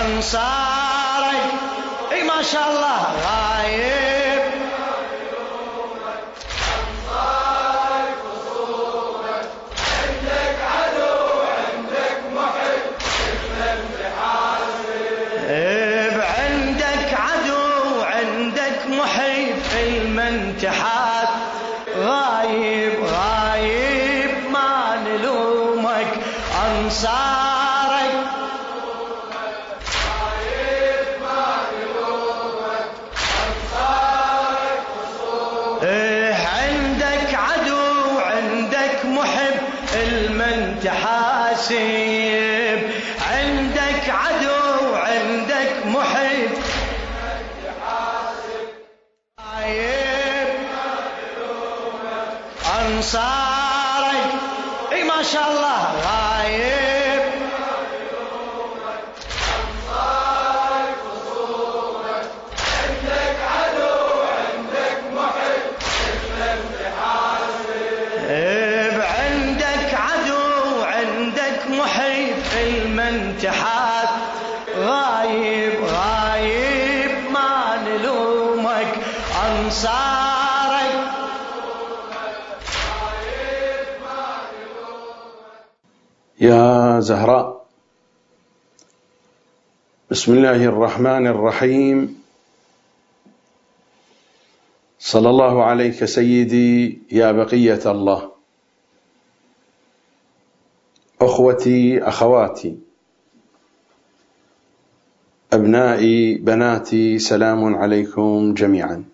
أنصارك اي ما شاء بسم الله الرحمن الرحيم. صلى الله عليك سيدي يا بقية الله. أخوتي أخواتي. أبنائي بناتي سلام عليكم جميعا.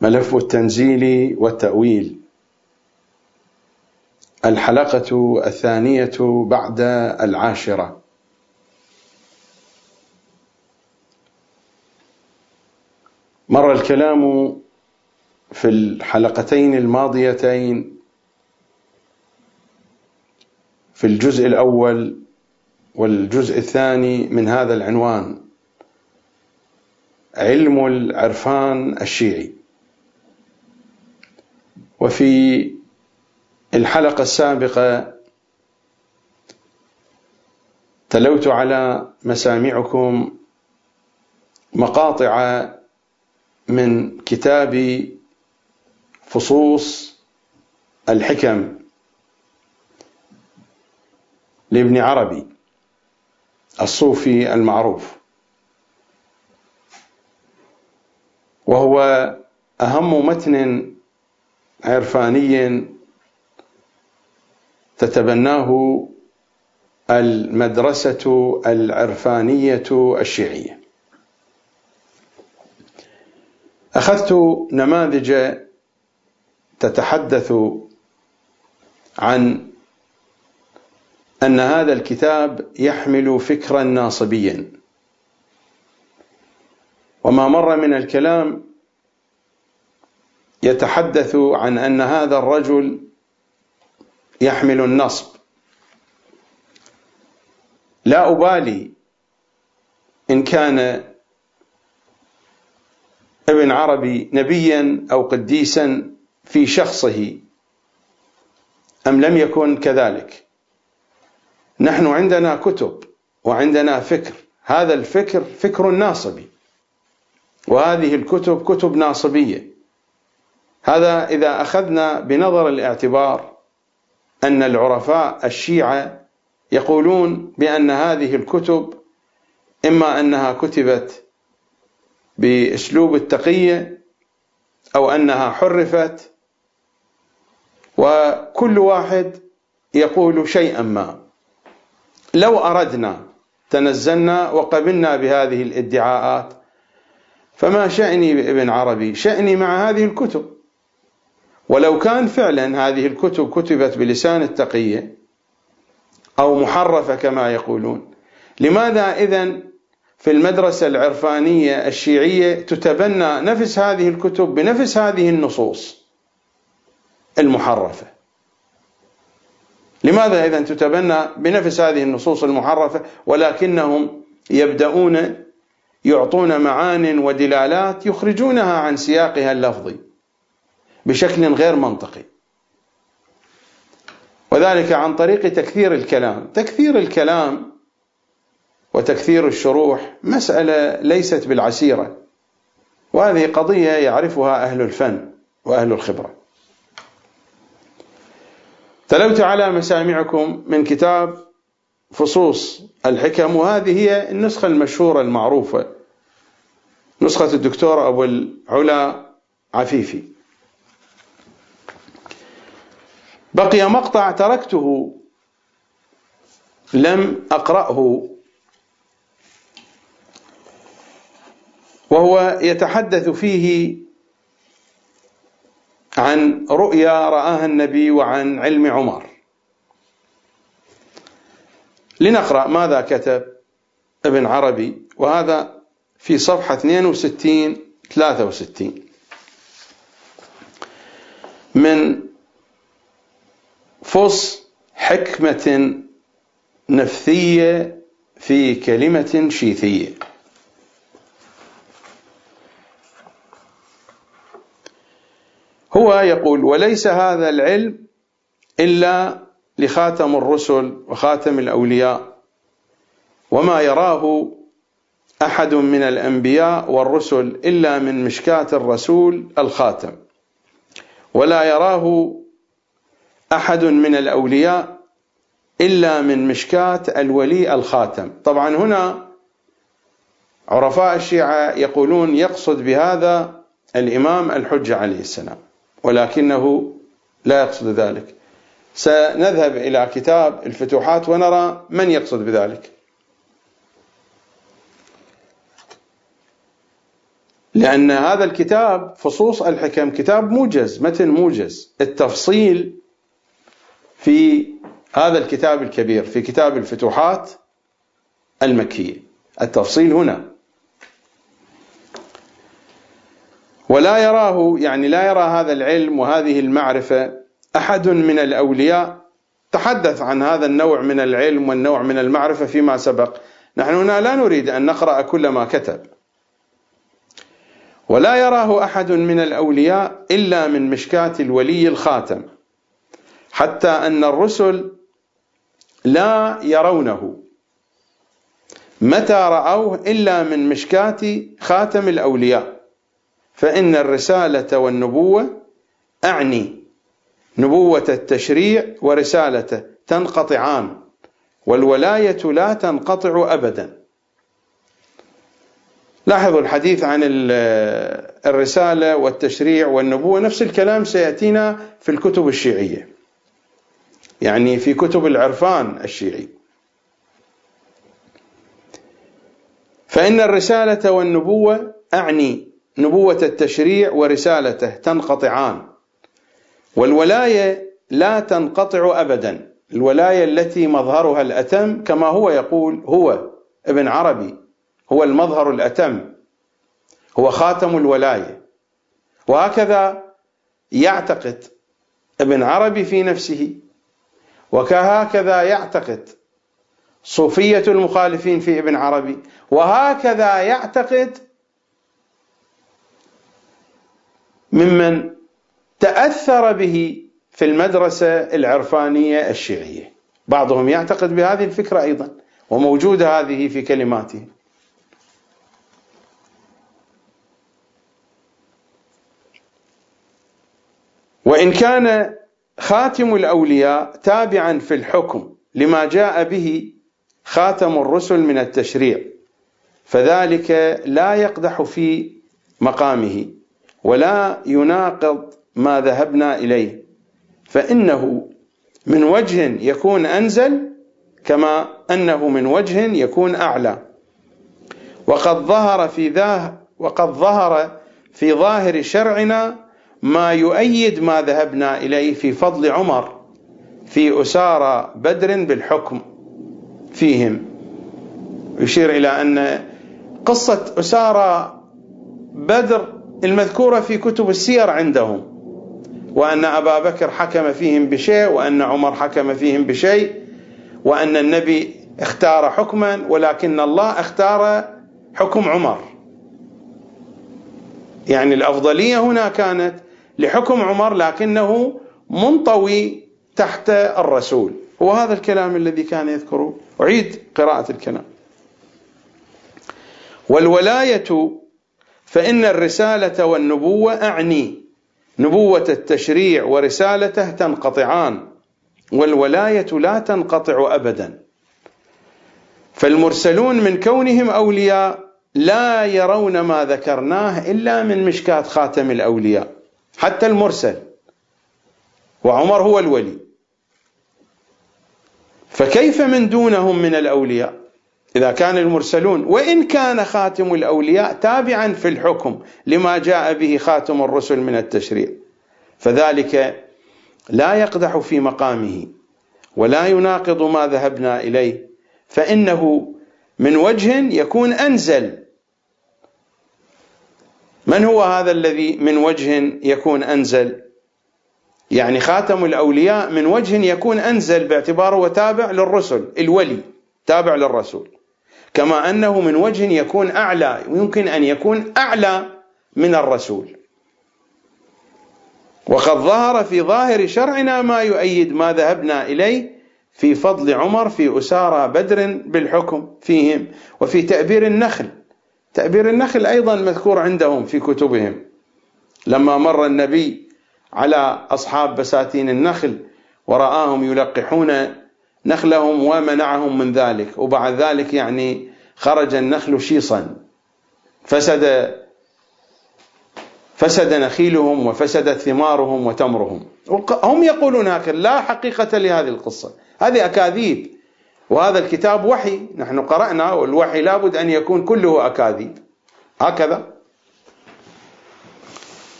ملف التنزيل والتأويل. الحلقة الثانية بعد العاشرة. مر الكلام في الحلقتين الماضيتين في الجزء الأول والجزء الثاني من هذا العنوان علم العرفان الشيعي. وفي الحلقة السابقة تلوت على مسامعكم مقاطع من كتاب فصوص الحكم لابن عربي الصوفي المعروف. وهو أهم متن عرفاني تتبناه المدرسة العرفانية الشيعية. أخذت نماذج تتحدث عن أن هذا الكتاب يحمل فكرا ناصبيا. وما مر من الكلام يتحدث عن أن هذا الرجل يحمل النصب. لا أبالي إن كان ابن عربي نبيا أو قديسا في شخصه أم لم يكن كذلك. نحن عندنا كتب وعندنا فكر. هذا الفكر فكر ناصبي. وهذه الكتب كتب ناصبية. هذا إذا أخذنا بنظر الاعتبار أن العرفاء الشيعة يقولون بأن هذه الكتب إما أنها كتبت بأسلوب التقية أو أنها حرفت وكل واحد يقول شيئا ما. لو أردنا تنزلنا وقبلنا بهذه الادعاءات فما شأني بابن عربي؟ شأني مع هذه الكتب. ولو كان فعلا هذه الكتب كتبت بلسان التقية أو محرفة كما يقولون لماذا إذا في المدرسة العرفانية الشيعية تتبنى نفس هذه الكتب بنفس هذه النصوص المحرفة؟ لماذا إذا تتبنى بنفس هذه النصوص المحرفة ولكنهم يبدأون يعطون معان ودلالات يخرجونها عن سياقها اللفظي؟ بشكل غير منطقي. وذلك عن طريق تكثير الكلام. تكثير الكلام وتكثير الشروح مسألة ليست بالعسيرة. وهذه قضية يعرفها أهل الفن وأهل الخبرة. تلوت على مسامعكم من كتاب فصوص الحكم وهذه هي النسخة المشهورة المعروفة نسخة الدكتور أبو العلا عفيفي. بقي مقطع تركته. لم أقرأه. وهو يتحدث فيه عن رؤيا رآها النبي وعن علم عمر. لنقرأ ماذا كتب ابن عربي. وهذا في صفحة 62 63 من فص حكمة نفثية في كلمة شيثية. هو يقول وليس هذا العلم إلا لخاتم الرسل وخاتم الأولياء وما يراه أحد من الأنبياء والرسل إلا من مشكاة الرسول الخاتم ولا يراه أحد من الأولياء إلا من مشكاة الولي الخاتم. طبعا هنا عرفاء الشيعة يقولون يقصد بهذا الإمام الحجة عليه السلام ولكنه لا يقصد ذلك. سنذهب إلى كتاب الفتوحات ونرى من يقصد بذلك. لأن هذا الكتاب فصوص الحكم كتاب موجز متن موجز. التفصيل في هذا الكتاب الكبير في كتاب الفتوحات المكية. التفصيل هنا. ولا يراه يعني لا يرى هذا العلم وهذه المعرفة أحد من الأولياء. تحدث عن هذا النوع من العلم والنوع من المعرفة فيما سبق. نحن هنا لا نريد أن نقرأ كل ما كتب. ولا يراه أحد من الأولياء إلا من مشكاة الولي الخاتم. حتى أن الرسل لا يرونه. متى رأوه إلا من مشكاة خاتم الأولياء. فإن الرسالة والنبوة أعني. نبوة التشريع ورسالته تنقطعان. والولاية لا تنقطع أبدا. لاحظوا الحديث عن الرسالة والتشريع والنبوة. نفس الكلام سيأتينا في الكتب الشيعية. يعني في كتب العرفان الشيعي. فإن الرسالة والنبوة أعني نبوة التشريع ورسالته تنقطعان. والولاية لا تنقطع أبدا. الولاية التي مظهرها الأتم كما هو يقول هو ابن عربي هو المظهر الأتم هو خاتم الولاية. وهكذا يعتقد ابن عربي في نفسه وكهكذا يعتقد صوفية المخالفين في ابن عربي وهكذا يعتقد ممن تأثر به في المدرسة العرفانية الشيعية. بعضهم يعتقد بهذه الفكرة أيضا وموجودة هذه في كلماته. وإن كان خاتم الأولياء تابعا في الحكم لما جاء به خاتم الرسل من التشريع فذلك لا يقدح في مقامه ولا يناقض ما ذهبنا إليه فإنه من وجه يكون أنزل كما أنه من وجه يكون أعلى. وقد ظهر في ذا وقد ظهر في ظاهر شرعنا ما يؤيد ما ذهبنا إليه في فضل عمر في أسارى بدر بالحكم فيهم. يشير إلى أن قصة أسارى بدر المذكورة في كتب السير عندهم وأن أبا بكر حكم فيهم بشيء وأن عمر حكم فيهم بشيء وأن النبي اختار حكما ولكن الله اختار حكم عمر. يعني الأفضلية هنا كانت لحكم عمر لكنه منطوي تحت الرسول. هو هذا الكلام الذي كان يذكره أعيد قراءة الكلام. والولاية فإن الرسالة والنبوة أعني. نبوة التشريع ورسالته تنقطعان. والولاية لا تنقطع أبدا. فالمرسلون من كونهم أولياء لا يرون ما ذكرناه إلا من مشكاة خاتم الأولياء. حتى المرسل. وعمر هو الولي. فكيف من دونهم من الأولياء؟ إذا كان المرسلون وإن كان خاتم الأولياء تابعا في الحكم لما جاء به خاتم الرسل من التشريع. فذلك لا يقدح في مقامه ولا يناقض ما ذهبنا إليه. فإنه من وجه يكون أنزل من هو هذا الذي من وجه يكون أنزل؟ يعني خاتم الأولياء من وجه يكون أنزل باعتباره وتابع للرسل الولي تابع للرسول. كما أنه من وجه يكون أعلى يمكن أن يكون أعلى من الرسول. وقد ظهر في ظاهر شرعنا ما يؤيد ما ذهبنا إليه في فضل عمر في أسارى بدر بالحكم فيهم وفي تأبير النخل. تأبير النخل أيضا مذكور عندهم في كتبهم. لما مر النبي على أصحاب بساتين النخل ورآهم يلقحون نخلهم ومنعهم من ذلك وبعد ذلك يعني خرج النخل شيصا. فسد فسد نخيلهم وفسدت ثمارهم وتمرهم. هم يقولون هكذا لا حقيقة لهذه القصة. هذه أكاذيب. وهذا الكتاب وحي. نحن قرأنا والوحي لابد أن يكون كله أكاذيب. هكذا.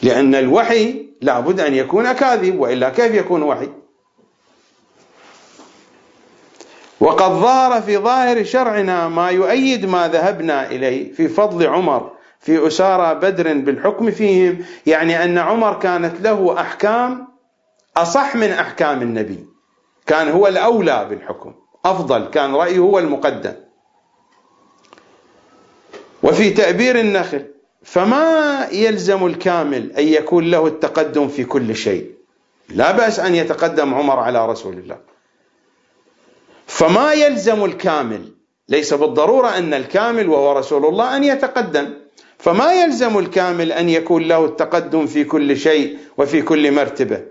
لأن الوحي لابد أن يكون أكاذيب وإلا كيف يكون وحي؟ وقد ظهر في ظاهر شرعنا ما يؤيد ما ذهبنا إليه في فضل عمر في أسارى بدر بالحكم فيهم يعني أن عمر كانت له أحكام أصح من أحكام النبي كان هو الأولى بالحكم. أفضل كان رأيه هو المقدم. وفي تأبير النخل فما يلزم الكامل أن يكون له التقدم في كل شيء؟ لا بأس أن يتقدم عمر على رسول الله. فما يلزم الكامل ليس بالضرورة أن الكامل وهو رسول الله أن يتقدم. فما يلزم الكامل أن يكون له التقدم في كل شيء وفي كل مرتبة؟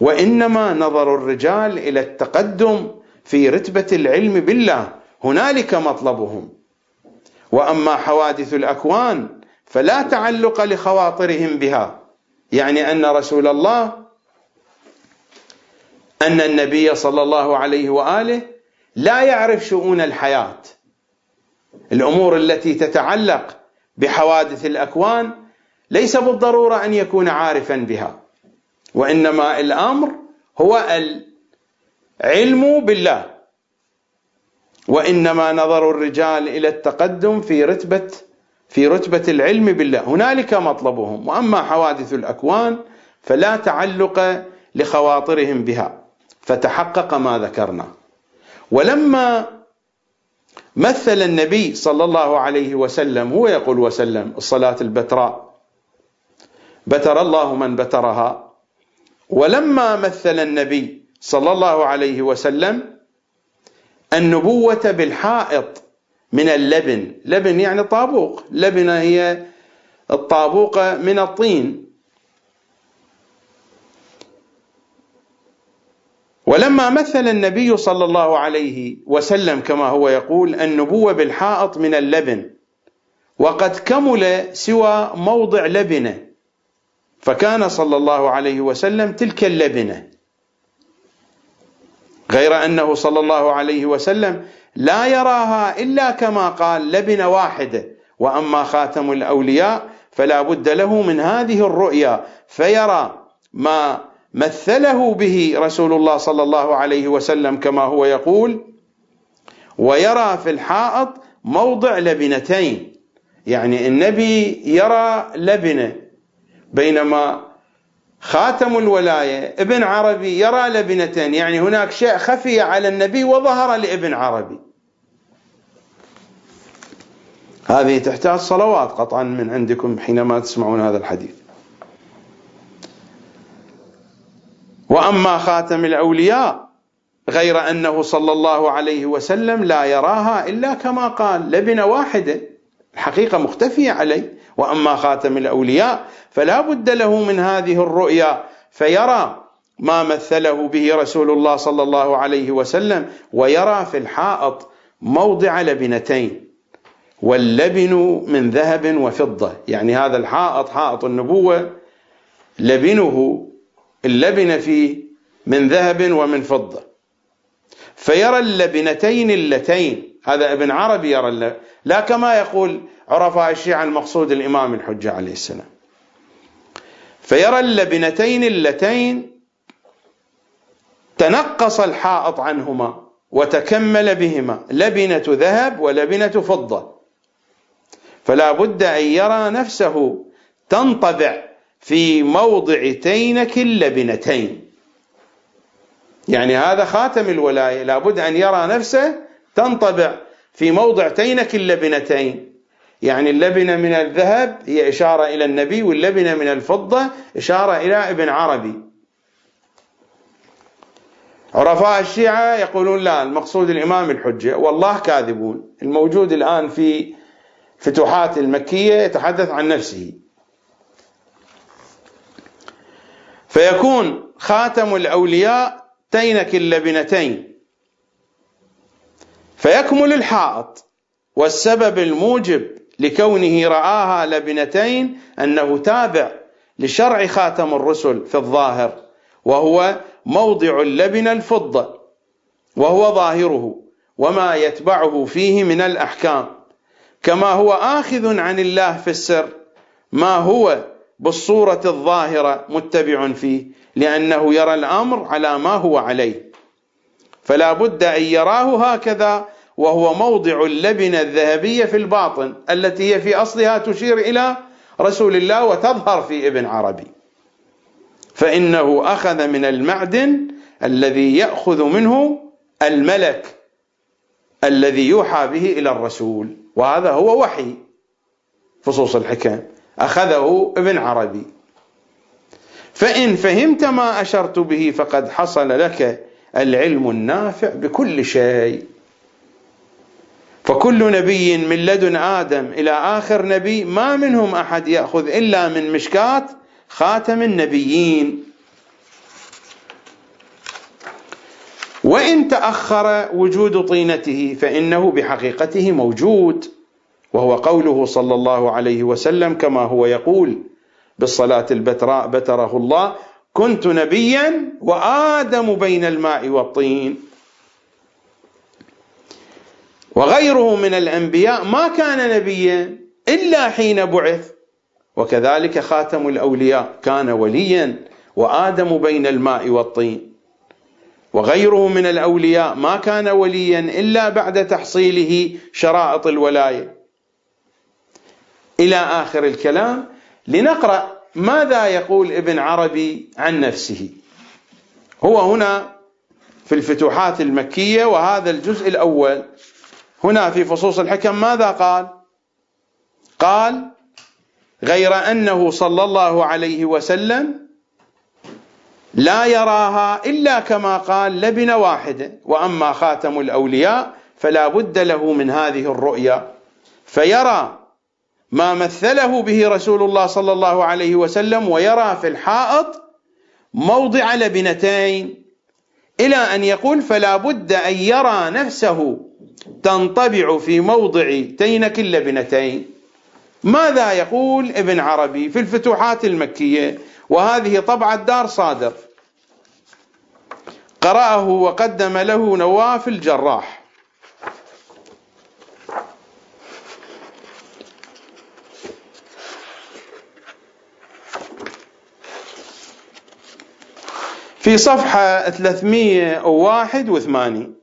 وإنما نظر الرجال إلى التقدم في رتبة العلم بالله هنالك مطلبهم. وأما حوادث الأكوان فلا تعلق لخواطرهم بها. يعني أن رسول الله أن النبي صلى الله عليه وآله لا يعرف شؤون الحياة. الأمور التي تتعلق بحوادث الأكوان ليس بالضرورة أن يكون عارفا بها. وإنما الأمر هو العلم بالله. وإنما نظر الرجال إلى التقدم في رتبه في رتبة العلم بالله. هنالك مطلبهم. وأما حوادث الأكوان فلا تعلق لخواطرهم بها. فتحقق ما ذكرنا. ولما مثل النبي صلى الله عليه وسلم هو يقول وسلم الصلاة البتراء. بتر الله من بترها. ولما مثل النبي صلى الله عليه وسلم النبوة بالحائط من اللبن. لبن يعني طابوق. لبنة هي الطابوقة من الطين. ولما مثل النبي صلى الله عليه وسلم كما هو يقول النبوة بالحائط من اللبن. وقد كمل سوى موضع لبنه. فكان صلى الله عليه وسلم تلك اللبنة. غير أنه صلى الله عليه وسلم لا يراها إلا كما قال لبنه واحدة وأما خاتم الأولياء فلا بد له من هذه الرؤيا فيرى ما مثله به رسول الله صلى الله عليه وسلم كما هو يقول ويرى في الحائط موضع لبنتين يعني النبي يرى لبنه بينما خاتم الولاية ابن عربي يرى لبنتين يعني هناك شيء خفي على النبي وظهر لابن عربي. هذه تحتاج صلوات قطعا من عندكم حينما تسمعون هذا الحديث. وأما خاتم الأولياء غير أنه صلى الله عليه وسلم لا يراها إلا كما قال لبنة واحدة الحقيقة مختفية عليه وأما خاتم الأولياء فلا بد له من هذه الرؤيا فيرى ما مثله به رسول الله صلى الله عليه وسلم ويرى في الحائط موضع لبنتين واللبن من ذهب وفضة. يعني هذا الحائط حائط النبوة لبنه اللبن فيه من ذهب ومن فضة. فيرى اللبنتين اللتين هذا ابن عربي يرى لا كما يقول عرفاء الشيعة المقصود الإمام الحجة عليه السلام. فيرى اللبنتين اللتين تنقص الحائط عنهما وتكمل بهما لبنة ذهب ولبنة فضة. فلا بد أن يرى نفسه تنطبع في موضع تينك اللبنتين. يعني هذا خاتم الولاية لابد أن يرى نفسه تنطبع في موضع تينك اللبنتين. يعني اللبنة من الذهب هي إشارة إلى النبي واللبنة من الفضة إشارة إلى ابن عربي. عرفاء الشيعة يقولون لا المقصود الإمام الحجة. والله كاذبون. الموجود الآن في فتوحات المكية يتحدث عن نفسه. فيكون خاتم الأولياء تينك اللبنتين. فيكمل الحائط. والسبب الموجب لكونه رآها لبنتين أنه تابع لشرع خاتم الرسل في الظاهر وهو موضع اللبن الفضة وهو ظاهره وما يتبعه فيه من الأحكام. كما هو آخذ عن الله في السر ما هو بالصورة الظاهرة متبع فيه لأنه يرى الأمر على ما هو عليه. فلا بد أن يراه هكذا وهو موضع اللبنة الذهبية في الباطن التي هي في أصلها تشير إلى رسول الله وتظهر في ابن عربي. فإنه أخذ من المعدن الذي يأخذ منه الملك الذي يوحى به إلى الرسول. وهذا هو وحي فصوص الحكم أخذه ابن عربي. فإن فهمت ما أشرت به فقد حصل لك العلم النافع بكل شيء. فكل نبي من لدن آدم إلى آخر نبي ما منهم أحد يأخذ إلا من مشكات خاتم النبيين. وإن تأخر وجود طينته فإنه بحقيقته موجود. وهو قوله صلى الله عليه وسلم كما هو يقول بالصلاة البتراء بتره الله كنت نبيا وآدم بين الماء والطين. وغيره من الأنبياء ما كان نبيا إلا حين بعث. وكذلك خاتم الأولياء كان وليا وآدم بين الماء والطين. وغيره من الأولياء ما كان وليا إلا بعد تحصيله شرائط الولاية. إلى آخر الكلام لنقرأ ماذا يقول ابن عربي عن نفسه؟ هو هنا في الفتوحات المكية وهذا الجزء الأول. هنا في فصوص الحكم ماذا قال؟ قال غير أنه صلى الله عليه وسلم لا يراها إلا كما قال لبن واحدة وأما خاتم الأولياء فلا بد له من هذه الرؤيا. فيرى ما مثله به رسول الله صلى الله عليه وسلم ويرى في الحائط موضع لبنتين إلى أن يقول فلا بد أن يرى نفسه تنطبع في موضع تينك اللبنتين. ماذا يقول ابن عربي في الفتوحات المكية؟ وهذه طبعة دار صادر. قرأه وقدم له نواف الجراح. في صفحة 381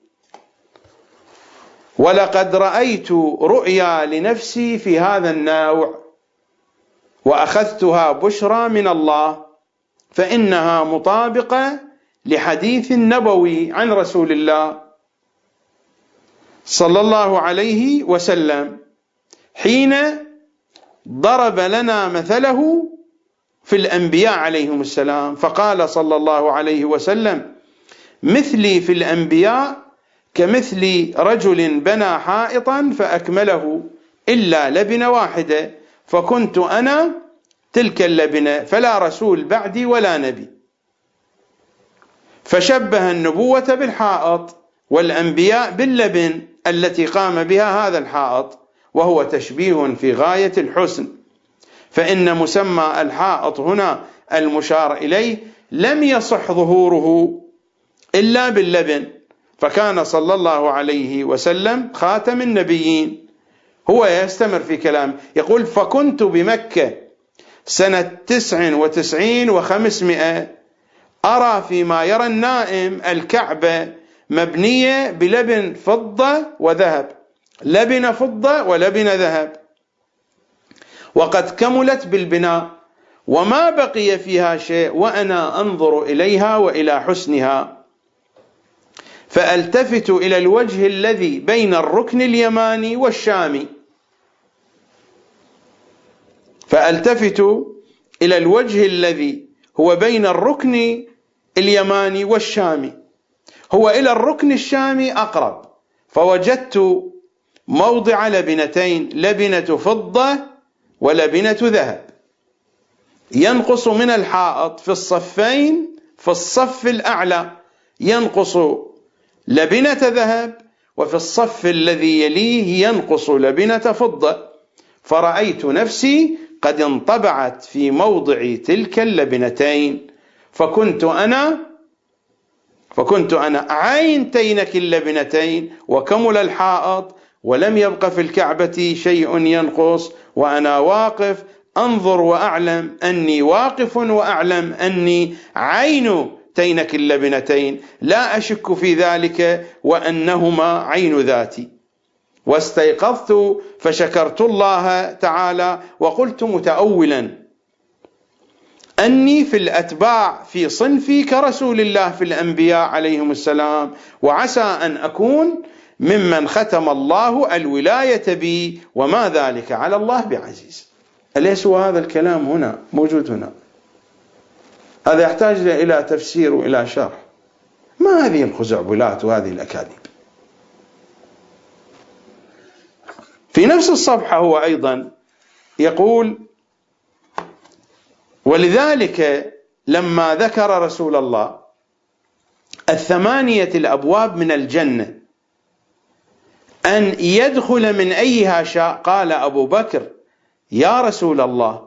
ولقد رأيت رؤيا لنفسي في هذا النوع وأخذتها بشرى من الله فإنها مطابقة لحديث النبوي عن رسول الله صلى الله عليه وسلم حين ضرب لنا مثله في الأنبياء عليهم السلام. فقال صلى الله عليه وسلم مثلي في الأنبياء كمثل رجل بنى حائطا فأكمله إلا لبنه واحدة فكنت أنا تلك اللبنه فلا رسول بعدي ولا نبي. فشبه النبوة بالحائط والأنبياء باللبن التي قام بها هذا الحائط وهو تشبيه في غاية الحسن. فإن مسمى الحائط هنا المشار إليه لم يصح ظهوره إلا باللبن فكان صلى الله عليه وسلم خاتم النبيين. هو يستمر في كلام يقول فكنت بمكة سنة تسع وتسعين وخمسمائة أرى فيما يرى النائم الكعبة مبنية بلبن فضة وذهب لبن فضة ولبن ذهب. وقد كملت بالبناء وما بقي فيها شيء وأنا أنظر إليها وإلى حسنها. فألتفت إلى الوجه الذي بين الركن اليماني والشامي. فألتفت إلى الوجه الذي هو بين الركن اليماني والشامي. هو إلى الركن الشامي أقرب. فوجدت موضع لبنتين لبنة فضة ولبنة ذهب. ينقص من الحائط في الصفين في الصف الأعلى. ينقص لبنة ذهب وفي الصف الذي يليه ينقص لبنة فضة. فرأيت نفسي قد انطبعت في موضع تلك اللبنتين. فكنت أنا فكنت أنا عين تينك اللبنتين وكمل الحائط ولم يبق في الكعبة شيء ينقص. وأنا واقف أنظر وأعلم أني واقف وأعلم أني عين تينك اللبنتين. لا أشك في ذلك وأنهما عين ذاتي. واستيقظت فشكرت الله تعالى وقلت متأولا أني في الأتباع في صنفي كرسول الله في الأنبياء عليهم السلام. وعسى أن أكون ممن ختم الله الولاية بي وما ذلك على الله بعزيز. أليس هذا الكلام هنا؟ موجود هنا. هذا يحتاج إلى تفسير وإلى شرح. ما هذه الخزعبلات وهذه الأكاذيب؟ في نفس الصفحة هو أيضا يقول ولذلك لما ذكر رسول الله الثمانية الأبواب من الجنة أن يدخل من أيها شاء. قال أبو بكر يا رسول الله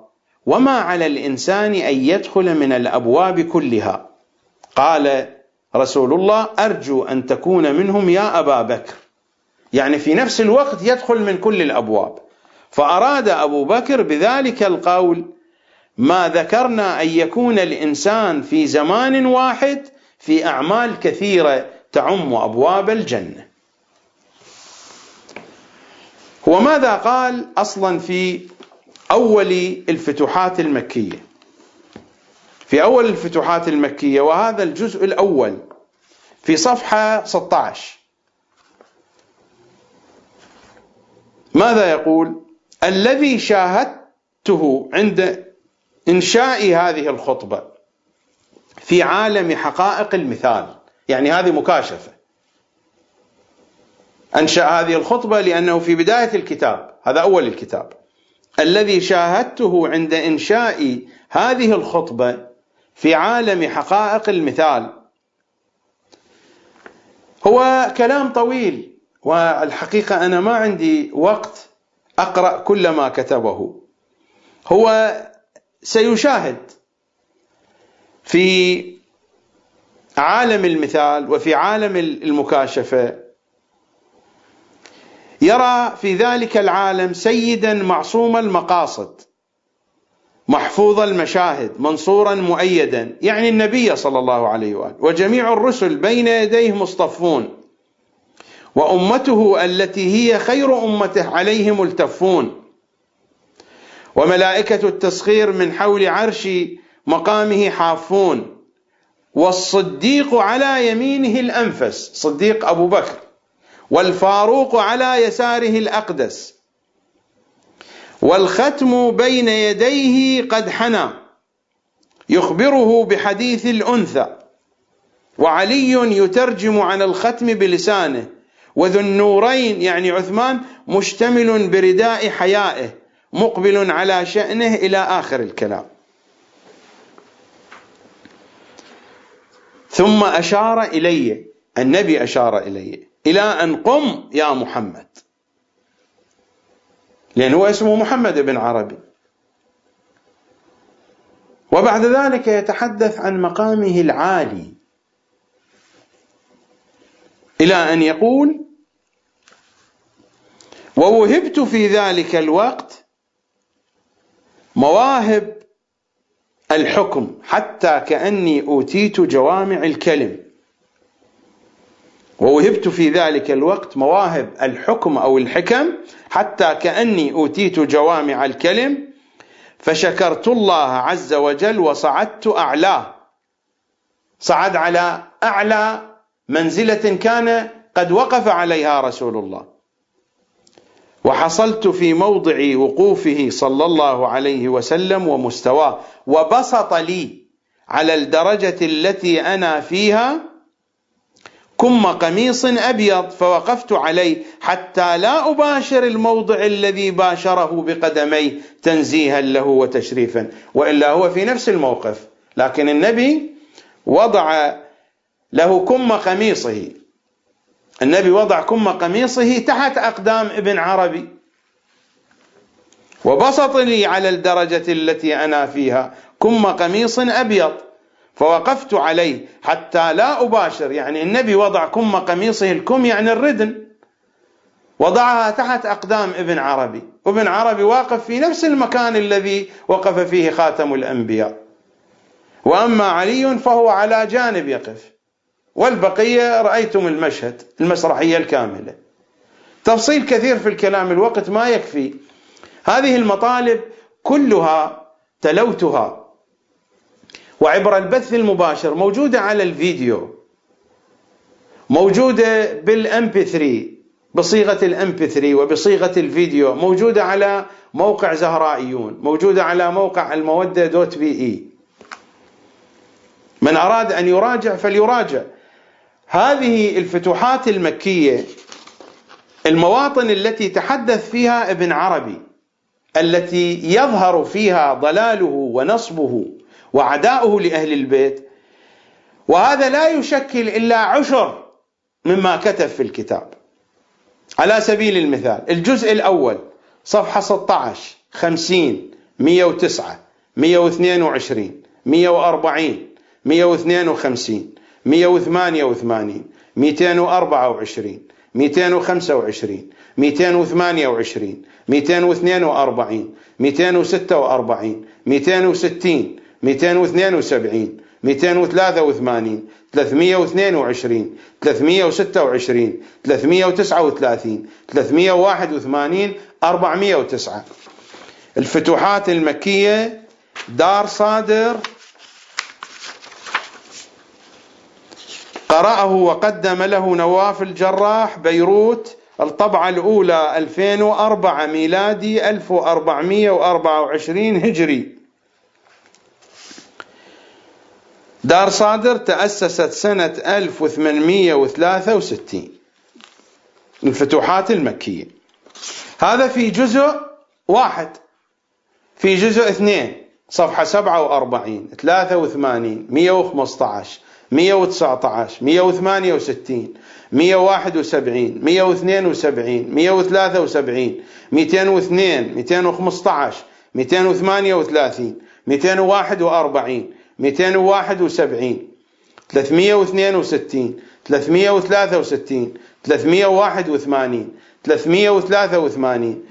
وما على الإنسان أن يدخل من الأبواب كلها؟ قال رسول الله أرجو أن تكون منهم يا أبا بكر. يعني في نفس الوقت يدخل من كل الأبواب. فأراد أبو بكر بذلك القول ما ذكرنا أن يكون الإنسان في زمان واحد في أعمال كثيرة تعم أبواب الجنة. وماذا قال أصلا في أول الفتوحات المكية؟ في أول الفتوحات المكية وهذا الجزء الأول في صفحة 16 ماذا يقول؟ الذي شاهدته عند إنشاء هذه الخطبة في عالم حقائق المثال يعني هذه مكاشفة. أنشأ هذه الخطبة لأنه في بداية الكتاب هذا أول الكتاب. الذي شاهدته عند إنشاء هذه الخطبة في عالم حقائق المثال. هو كلام طويل والحقيقة أنا ما عندي وقت أقرأ كل ما كتبه. هو سيشاهد في عالم المثال وفي عالم المكاشفة يرى في ذلك العالم سيدا معصوم المقاصد محفوظ المشاهد منصورا مؤيدا يعني النبي صلى الله عليه وآله وجميع الرسل بين يديه مصطفون وأمته التي هي خير أمته عليه ملتفون. وملائكة التسخير من حول عرش مقامه حافون والصديق على يمينه الأنفس صديق أبو بكر. والفاروق على يساره الأقدس. والختم بين يديه قد حنى يخبره بحديث الأنثى. وعلي يترجم عن الختم بلسانه وذو النورين يعني عثمان مشتمل برداء حيائه مقبل على شأنه إلى آخر الكلام. ثم أشار إلي النبي أشار إلي. إلى أن قم يا محمد. لأن هو اسمه محمد بن عربي. وبعد ذلك يتحدث عن مقامه العالي. إلى أن يقول ووهبت في ذلك الوقت مواهب الحكم حتى كأني أوتيت جوامع الكلم. ووهبت في ذلك الوقت مواهب الحكم أو الحكم حتى كأني أوتيت جوامع الكلم فشكرت الله عز وجل وصعدت أعلاه صعد على أعلى منزلة كان قد وقف عليها رسول الله. وحصلت في موضع وقوفه صلى الله عليه وسلم ومستواه وبسط لي على الدرجة التي أنا فيها كم قميص أبيض فوقفت عليه حتى لا أباشر الموضع الذي باشره بقدميه تنزيها له وتشريفا وإلا هو في نفس الموقف. لكن النبي وضع له كم قميصه. النبي وضع كم قميصه تحت أقدام ابن عربي. وبسط لي على الدرجة التي أنا فيها كم قميص أبيض. فوقفت عليه حتى لا أباشر. يعني النبي وضع كم قميصه الكم يعني الردن. وضعها تحت أقدام ابن عربي. وابن عربي واقف في نفس المكان الذي وقف فيه خاتم الأنبياء. وأما علي فهو على جانب يقف. والبقية رأيتم المشهد المسرحية الكاملة. تفصيل كثير في الكلام الوقت ما يكفي. هذه المطالب كلها تلوتها. وعبر البث المباشر موجودة على الفيديو. موجودة بال MP3 بصيغة ال MP3 وبصيغة الفيديو. موجودة على موقع زهرائيون موجودة على موقع المودة dot be. من أراد أن يراجع فليراجع. هذه الفتوحات المكية المواطن التي تحدث فيها ابن عربي التي يظهر فيها ضلاله ونصبه. وعداؤه لأهل البيت. وهذا لا يشكل إلا عشر مما كتب في الكتاب. على سبيل المثال الجزء الأول صفحة 16 50 109 122 140 152 188 224 225 228 242 246 260 272 283 322 326 339 381 409 الفتوحات المكية دار صادر قرأه وقدم له نواف الجراح بيروت الطبعة الأولى 2004 ميلادي 1424 هجري. دار صادر تأسست سنة 1863 الفتوحات المكية. هذا في جزء واحد. في جزء اثنين صفحة 47 83 115 119 168 171 172 173 202 215 238 241 271 362 363 381 383 399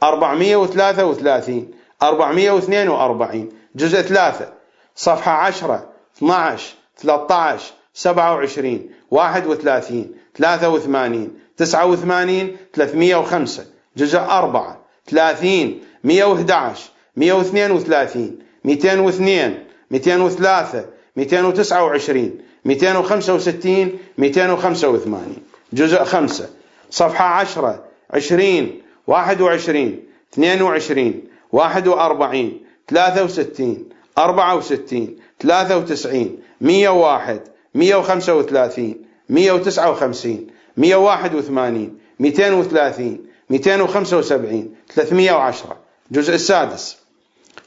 433 442 جزء 3 صفحة 10 12 13 27 31 83 89 305 جزء 4 30 111 132 202 203 229 265 285 جزء 5 صفحة 10 20 21 22 41 63 64 93 101 135 159 181 230 275 310 الجزء السادس.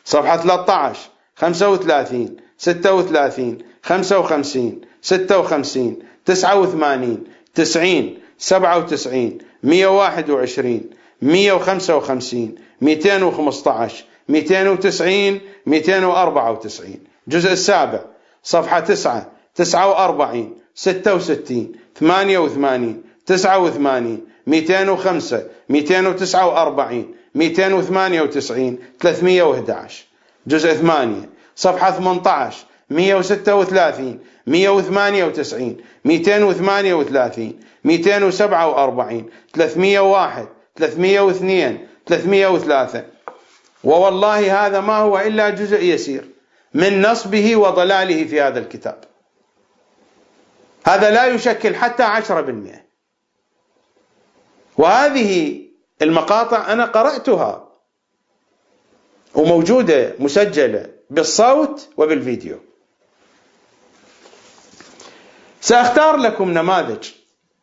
صفحة 13 35 36 55 56 89 90 97 121 155 215 290 294 الجزء السابع صفحة 9 49 66 88 89 205 249 298 311 جزء 8 صفحة 18 136 198 238 247 301 302 303 ووالله هذا ما هو إلا جزء يسير من نصبه وضلاله في هذا الكتاب. هذا لا يشكل حتى عشرة بالمئة. وهذه المقاطع أنا قرأتها. وموجودة مسجلة بالصوت وبالفيديو. سأختار لكم نماذج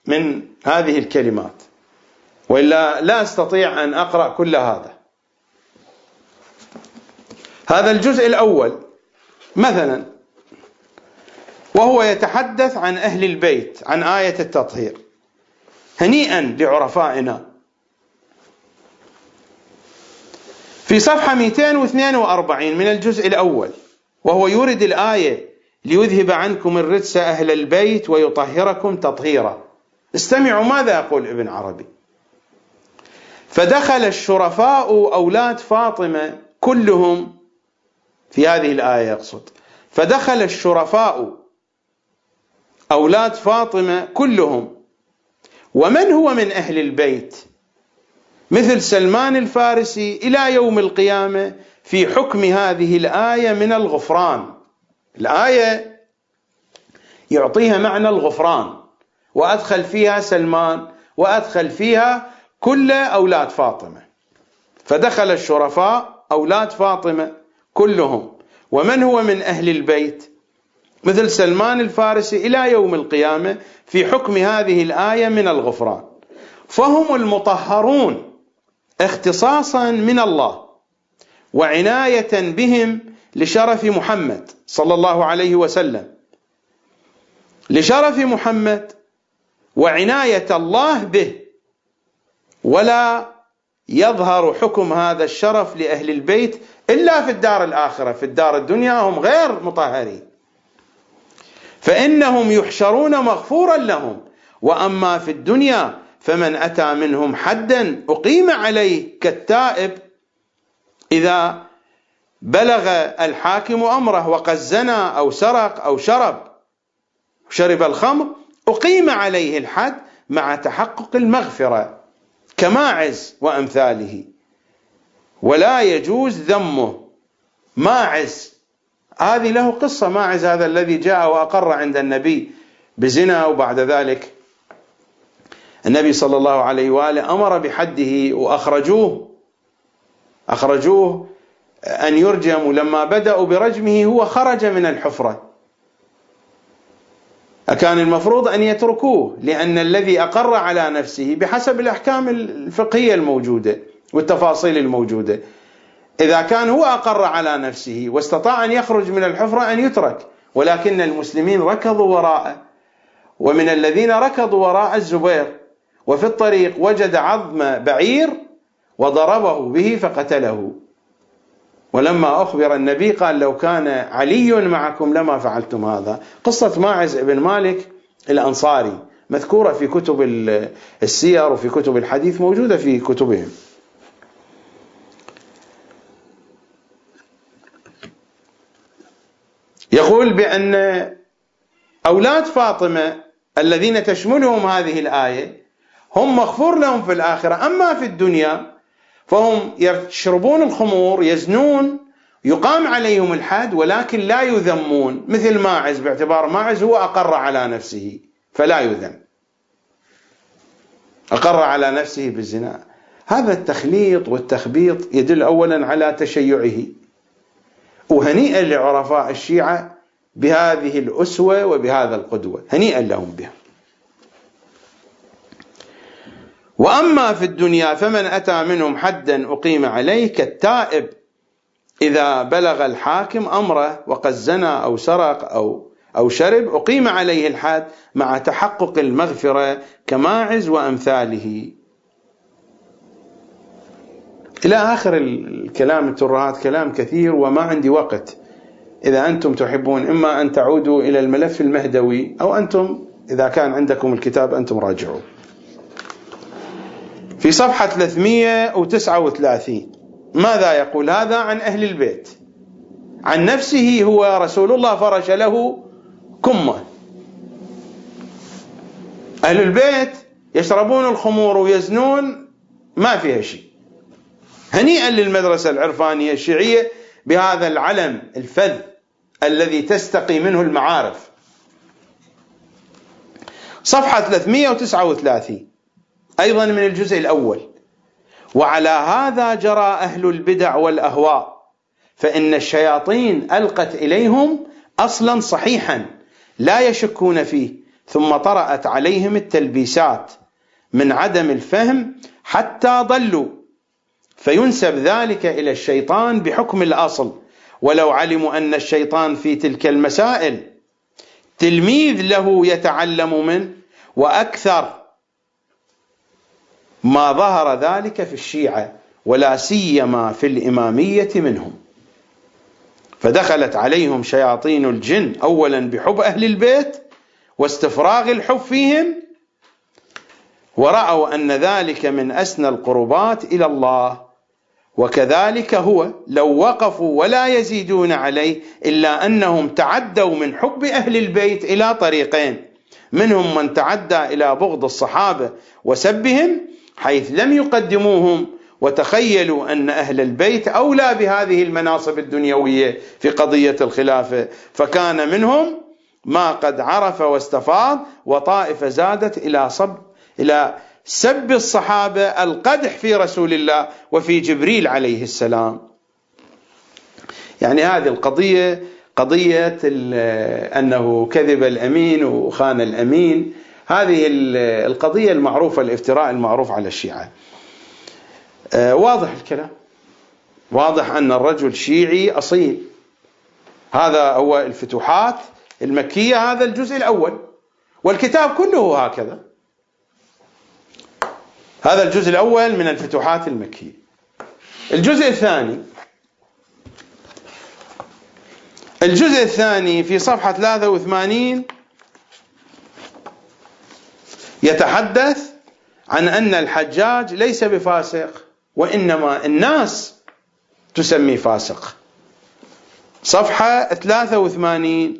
من هذه الكلمات. وإلا لا أستطيع أن أقرأ كل هذا. هذا الجزء الأول. مثلا وهو يتحدث عن أهل البيت عن آية التطهير. هنيئا لعرفائنا. في صفحة 242 من الجزء الأول وهو يورد الآية ليذهب عنكم الرجس أهل البيت ويطهركم تطهيرا. استمعوا ماذا يقول ابن عربي؟ فدخل الشرفاء أولاد فاطمة كلهم في هذه الآية يقصد فدخل الشرفاء أولاد فاطمة كلهم. ومن هو من أهل البيت؟ مثل سلمان الفارسي إلى يوم القيامة في حكم هذه الآية من الغفران. الآية يعطيها معنى الغفران وأدخل فيها سلمان وأدخل فيها كل أولاد فاطمة. فدخل الشرفاء أولاد فاطمة كلهم. ومن هو من أهل البيت؟ مثل سلمان الفارسي إلى يوم القيامة في حكم هذه الآية من الغفران. فهم المطهرون اختصاصا من الله وعناية بهم لشرف محمد صلى الله عليه وسلم. لشرف محمد وعناية الله به. ولا يظهر حكم هذا الشرف لأهل البيت إلا في الدار الآخرة في الدار الدنيا هم غير مطهرين. فإنهم يحشرون مغفورا لهم. وأما في الدنيا فمن أتى منهم حدا أقيم عليه كالتائب. إذا بلغ الحاكم أمره وقد زنى أو سرق أو شرب شرب الخمر أقيم عليه الحد مع تحقق المغفرة كماعز وأمثاله. ولا يجوز ذمه. ماعز هذه له قصة. ماعز هذا الذي جاء وأقر عند النبي بزنا وبعد ذلك النبي صلى الله عليه وآله أمر بحده وأخرجوه أخرجوه أن يرجم لما بدأوا برجمه هو خرج من الحفرة. أكان المفروض أن يتركوه لأن الذي أقر على نفسه بحسب الأحكام الفقهية الموجودة والتفاصيل الموجودة. إذا كان هو أقر على نفسه واستطاع أن يخرج من الحفرة أن يترك ولكن المسلمين ركضوا وراءه. ومن الذين ركضوا وراء الزبير وفي الطريق وجد عظم بعير وضربه به فقتله. ولما أخبر النبي قال لو كان علي معكم لما فعلتم هذا. قصة ماعز بن مالك الأنصاري مذكورة في كتب السير وفي كتب الحديث موجودة في كتبهم. يقول بأن أولاد فاطمة الذين تشملهم هذه الآية هم مغفور لهم في الآخرة. أما في الدنيا فهم يشربون الخمور يزنون يقام عليهم الحد ولكن لا يذمون. مثل ماعز باعتبار ماعز هو أقر على نفسه فلا يذم. أقر على نفسه بالزنا. هذا التخليط والتخبيط يدل أولا على تشيعه. وهنيئا لعرفاء الشيعة بهذه الأسوة وبهذا القدوة. هنيئا لهم بها. وأما في الدنيا فمن أتى منهم حدا أقيم عليه كالتائب إذا بلغ الحاكم أمره وقد زنى أو سرق أو أو شرب أقيم عليه الحد مع تحقق المغفرة كماعز وأمثاله. إلى آخر الكلام الترهات كلام كثير وما عندي وقت. إذا أنتم تحبون إما أن تعودوا إلى الملف المهدوي أو أنتم إذا كان عندكم الكتاب أنتم راجعوا في صفحة 339 ماذا يقول هذا عن أهل البيت؟ عن نفسه هو رسول الله فرش له كمة. أهل البيت يشربون الخمور ويزنون ما فيها شيء. هنيئا للمدرسة العرفانية الشيعية بهذا العلم الفذ الذي تستقي منه المعارف. صفحة 339 أيضا من الجزء الأول. وعلى هذا جرى أهل البدع والأهواء فإن الشياطين ألقت إليهم أصلا صحيحا لا يشكون فيه ثم طرأت عليهم التلبيسات من عدم الفهم حتى ضلوا. فينسب ذلك إلى الشيطان بحكم الأصل. ولو علموا أن الشيطان في تلك المسائل تلميذ له يتعلم منه وأكثر ما ظهر ذلك في الشيعة ولا سيما في الإمامية منهم. فدخلت عليهم شياطين الجن أولا بحب أهل البيت واستفراغ الحب فيهم ورأوا أن ذلك من أسنى القربات إلى الله وكذلك هو لو وقفوا ولا يزيدون عليه إلا أنهم تعدوا من حب أهل البيت إلى طريقين منهم من تعدى إلى بغض الصحابة وسبهم حيث لم يقدموهم وتخيلوا أن أهل البيت أولى بهذه المناصب الدنيوية في قضية الخلافه فكان منهم ما قد عرف واستفاض وطائفة زادت إلى صب إلى سب الصحابة القدح في رسول الله وفي جبريل عليه السلام. يعني هذه القضية قضية أنه كذب الأمين وخان الأمين هذه القضية المعروفة الافتراء المعروف على الشيعة. آه، واضح الكلام؟ واضح أن الرجل شيعي أصيل. هذا هو الفتوحات المكية هذا الجزء الأول. والكتاب كله هكذا. هذا الجزء الأول من الفتوحات المكية. الجزء الثاني الجزء الثاني في صفحة 83 يتحدث عن أن الحجاج ليس بفاسق وإنما الناس تسمي فاسق. صفحة 83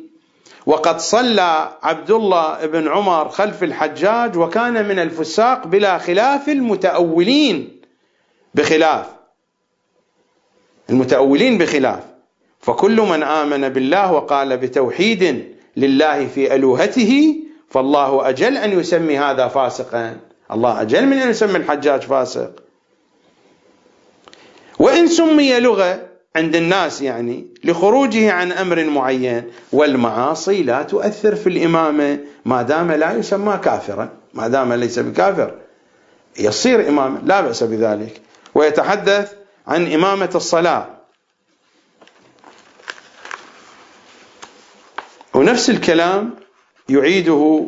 وقد صلى عبد الله بن عمر خلف الحجاج وكان من الفساق بلا خلاف المتأولين بخلاف. المتأولين بخلاف. فكل من آمن بالله وقال بتوحيد لله في ألوهته فالله أجل أن يسمي هذا فاسقا. الله أجل من أن يسمي الحجاج فاسق. وإن سمي لغة عند الناس يعني لخروجه عن أمر معين والمعاصي لا تؤثر في الإمامة. ما دام لا يسمى كافرا ما دام ليس بكافر يصير إماما لا بأس بذلك. ويتحدث عن إمامة الصلاة. ونفس الكلام يعيده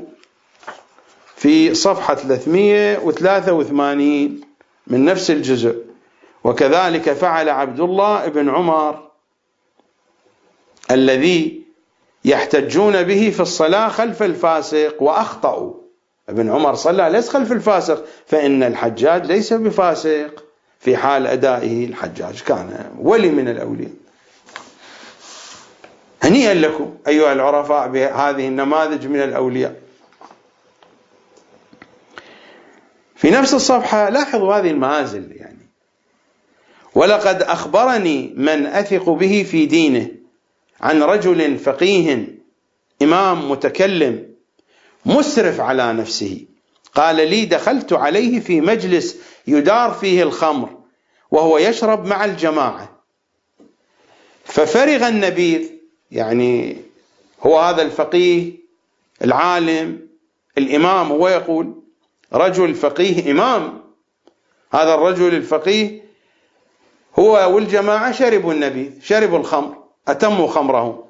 في صفحة 383 من نفس الجزء. وكذلك فعل عبد الله بن عمر الذي يحتجون به في الصلاة خلف الفاسق وأخطأوا. ابن عمر صلى ليس خلف الفاسق فإن الحجاج ليس بفاسق في حال أدائه الحجاج. كان ولي من الأولياء هنيئا لكم أيها العرفاء بهذه النماذج من الأولياء. في نفس الصفحة لاحظوا هذه المآزل يعني. ولقد أخبرني من أثق به في دينه عن رجل فقيه إمام متكلم مسرف على نفسه. قال لي دخلت عليه في مجلس يدار فيه الخمر وهو يشرب مع الجماعة. ففرغ النبيذ يعني هو هذا الفقيه العالم الإمام هو يقول رجل فقيه إمام. هذا الرجل الفقيه هو والجماعة شربوا النبيذ شربوا الخمر أتموا خمره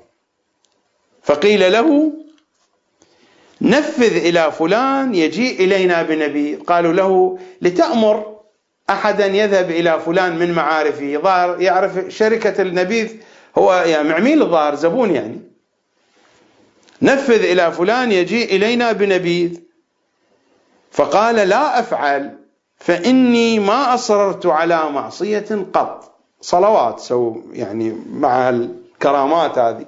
فقيل له نفذ إلى فلان يجيء إلينا بنبيذ قالوا له لتأمر أحدا يذهب إلى فلان من معارفه ظاهر يعرف شركة النبيذ هو يعني معميل الظاهر زبون يعني. نفذ إلى فلان يجيء إلينا بنبيذ. فقال لا أفعل فإني ما أصررت على معصية قط. صلوات سو يعني مع الكرامات هذه.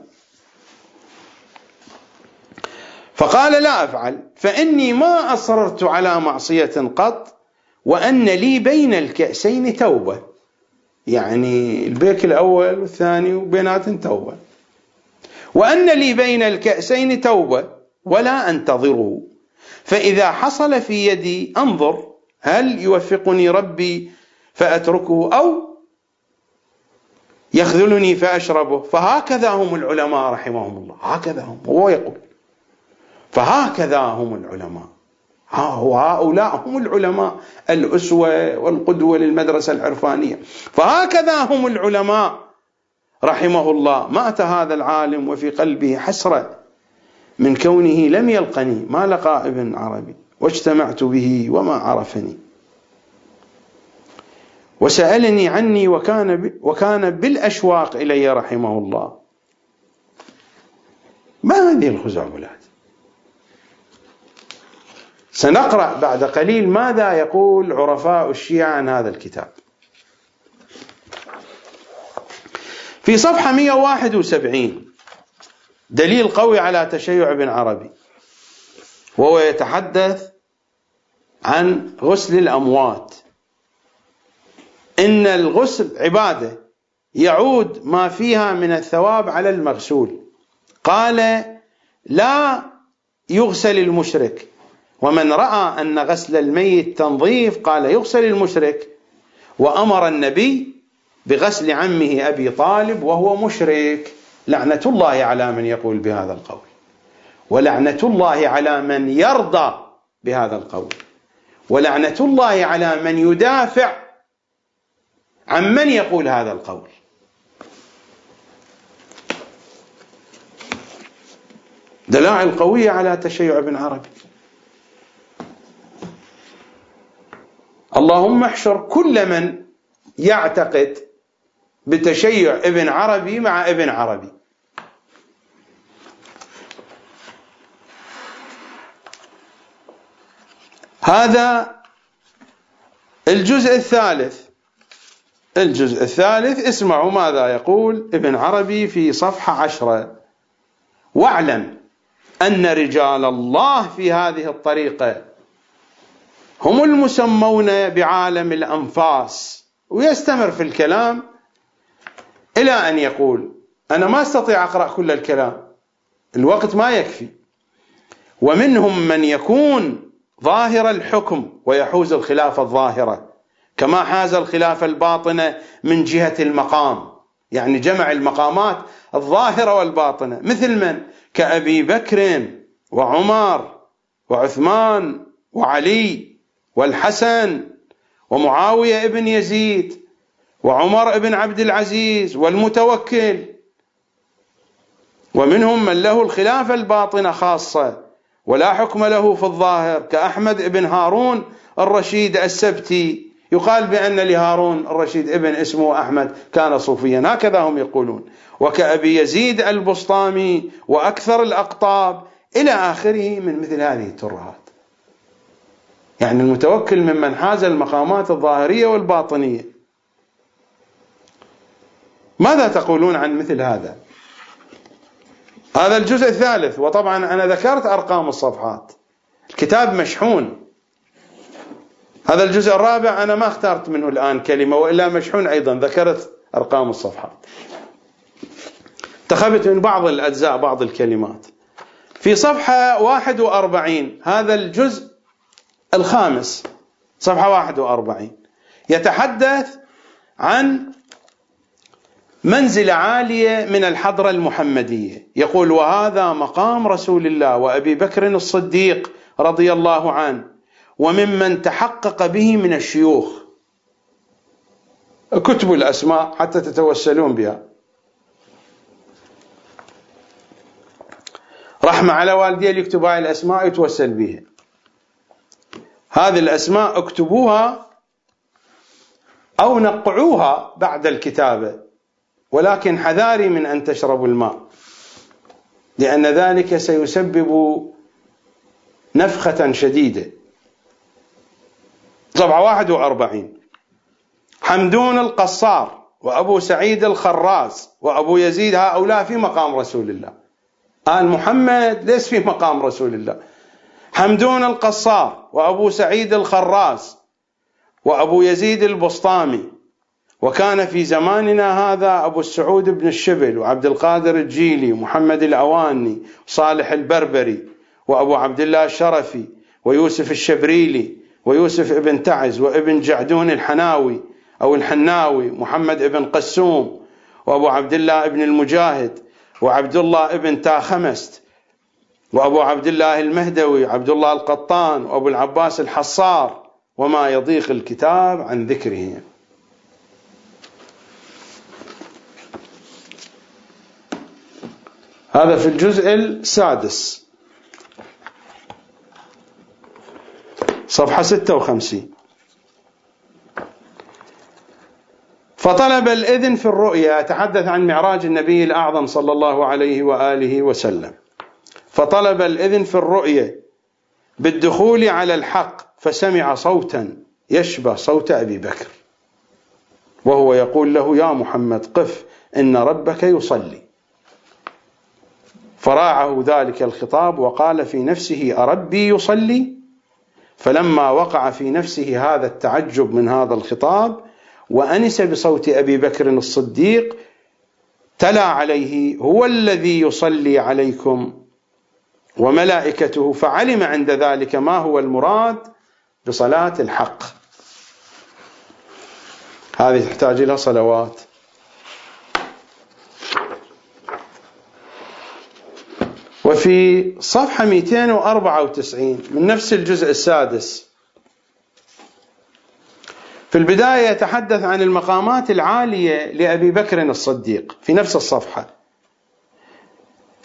فقال لا أفعل فإني ما أصررت على معصية قط وأن لي بين الكأسين توبة. يعني البيك الأول والثاني وبينات توبة وأن لي بين الكأسين توبة ولا أنتظره. فإذا حصل في يدي أنظر هل يوفقني ربي فأتركه أو يخذلني فأشربه. فهكذا هم العلماء رحمهم الله. هكذا هم. هو يقول. فهكذا هم العلماء. هؤلاء هم العلماء الأسوة والقدوة للمدرسة العرفانية. فهكذا هم العلماء رحمه الله. مات هذا العالم وفي قلبه حسرة من كونه لم يلقني. ما لقى ابن عربي؟ واجتمعت به وما عرفني. وسألني عني وكان وكان بالأشواق إلي رحمه الله. ما هذه الخزعبلات؟ سنقرأ بعد قليل ماذا يقول عرفاء الشيعة عن هذا الكتاب. في صفحة 171 دليل قوي على تشيع ابن عربي وهو يتحدث عن غسل الأموات. إن الغسل عبادة يعود ما فيها من الثواب على المغسول. قال لا يغسل المشرك ومن رأى أن غسل الميت تنظيف قال يغسل المشرك. وأمر النبي بغسل عمه أبي طالب وهو مشرك. لعنة الله على من يقول بهذا القول. ولعنة الله على من يرضى بهذا القول. ولعنة الله على من يدافع عن من يقول هذا القول. دلائل قوية على تشيع ابن عربي. اللهم احشر كل من يعتقد بتشيع ابن عربي مع ابن عربي. هذا الجزء الثالث. الجزء الثالث اسمعوا ماذا يقول ابن عربي في صفحة عشرة. واعلم أن رجال الله في هذه الطريقة هم المسمون بعالم الأنفاس. ويستمر في الكلام إلى أن يقول أنا ما أستطيع أقرأ كل الكلام. الوقت ما يكفي. ومنهم من يكون ظاهر الحكم ويحوز الخلافة الظاهرة. كما حاز الخلافة الباطنة من جهة المقام. يعني جمع المقامات الظاهرة والباطنة. مثل من؟ كأبي بكر وعمر وعثمان وعلي. والحسن ومعاوية ابن يزيد وعمر ابن عبد العزيز والمتوكل. ومنهم من له الخلافة الباطنة خاصة ولا حكم له في الظاهر كأحمد ابن هارون الرشيد السبتي. يقال بأن لهارون الرشيد ابن اسمه أحمد كان صوفيا. هكذا هم يقولون. وكأبي يزيد البسطامي وأكثر الأقطاب إلى آخره من مثل هذه الترهات. يعني المتوكل ممن حاز المقامات الظاهرية والباطنية. ماذا تقولون عن مثل هذا؟ هذا الجزء الثالث وطبعا أنا ذكرت أرقام الصفحات. الكتاب مشحون. هذا الجزء الرابع أنا ما اخترت منه الآن كلمة وإلا مشحون أيضا ذكرت أرقام الصفحات. انتخبت من بعض الأجزاء بعض الكلمات. في صفحة 41 هذا الجزء الخامس صفحة 41 يتحدث عن منزلة عالية من الحضرة المحمدية. يقول وهذا مقام رسول الله وأبي بكر الصديق رضي الله عنه وممن تحقق به من الشيوخ. كتبوا الأسماء حتى تتوسلون بها. رحمة على والدي اللي يكتب هاي الأسماء يتوسل بها. هذه الأسماء اكتبوها أو نقعوها بعد الكتابة ولكن حذاري من أن تشربوا الماء لأن ذلك سيسبب نفخة شديدة. صفحة 41 حمدون القصار وأبو سعيد الخراز وأبو يزيد هؤلاء في مقام رسول الله. آل محمد ليس في مقام رسول الله. حمدون القصار وأبو سعيد الخراز وأبو يزيد البسطامي. وكان في زماننا هذا أبو السعود بن الشبل وعبد القادر الجيلي ومحمد الأواني وصالح البربري وأبو عبد الله الشرفي ويوسف الشبريلي ويوسف ابن تعز وابن جعدون الحناوي أو الحناوي محمد ابن قسوم وأبو عبد الله ابن المجاهد وعبد الله ابن تاخمست وأبو عبد الله المهدوي عبد الله القطان وأبو العباس الحصار وما يضيق الكتاب عن ذكرهم هذا في الجزء السادس. صفحة 56 فطلب الإذن في الرؤيا أتحدث عن معراج النبي الأعظم صلى الله عليه وآله وسلم. فطلب الإذن في الرؤيا بالدخول على الحق فسمع صوتا يشبه صوت أبي بكر. وهو يقول له يا محمد قف إن ربك يصلي. فراعه ذلك الخطاب وقال في نفسه أربي يصلي؟ فلما وقع في نفسه هذا التعجب من هذا الخطاب وأنس بصوت أبي بكر الصديق تلا عليه هو الذي يصلي عليكم. وملائكته فعلم عند ذلك ما هو المراد بصلاة الحق. هذه تحتاج إلى صلوات. وفي صفحة 294 من نفس الجزء السادس. في البداية يتحدث عن المقامات العالية لأبي بكر الصديق في نفس الصفحة.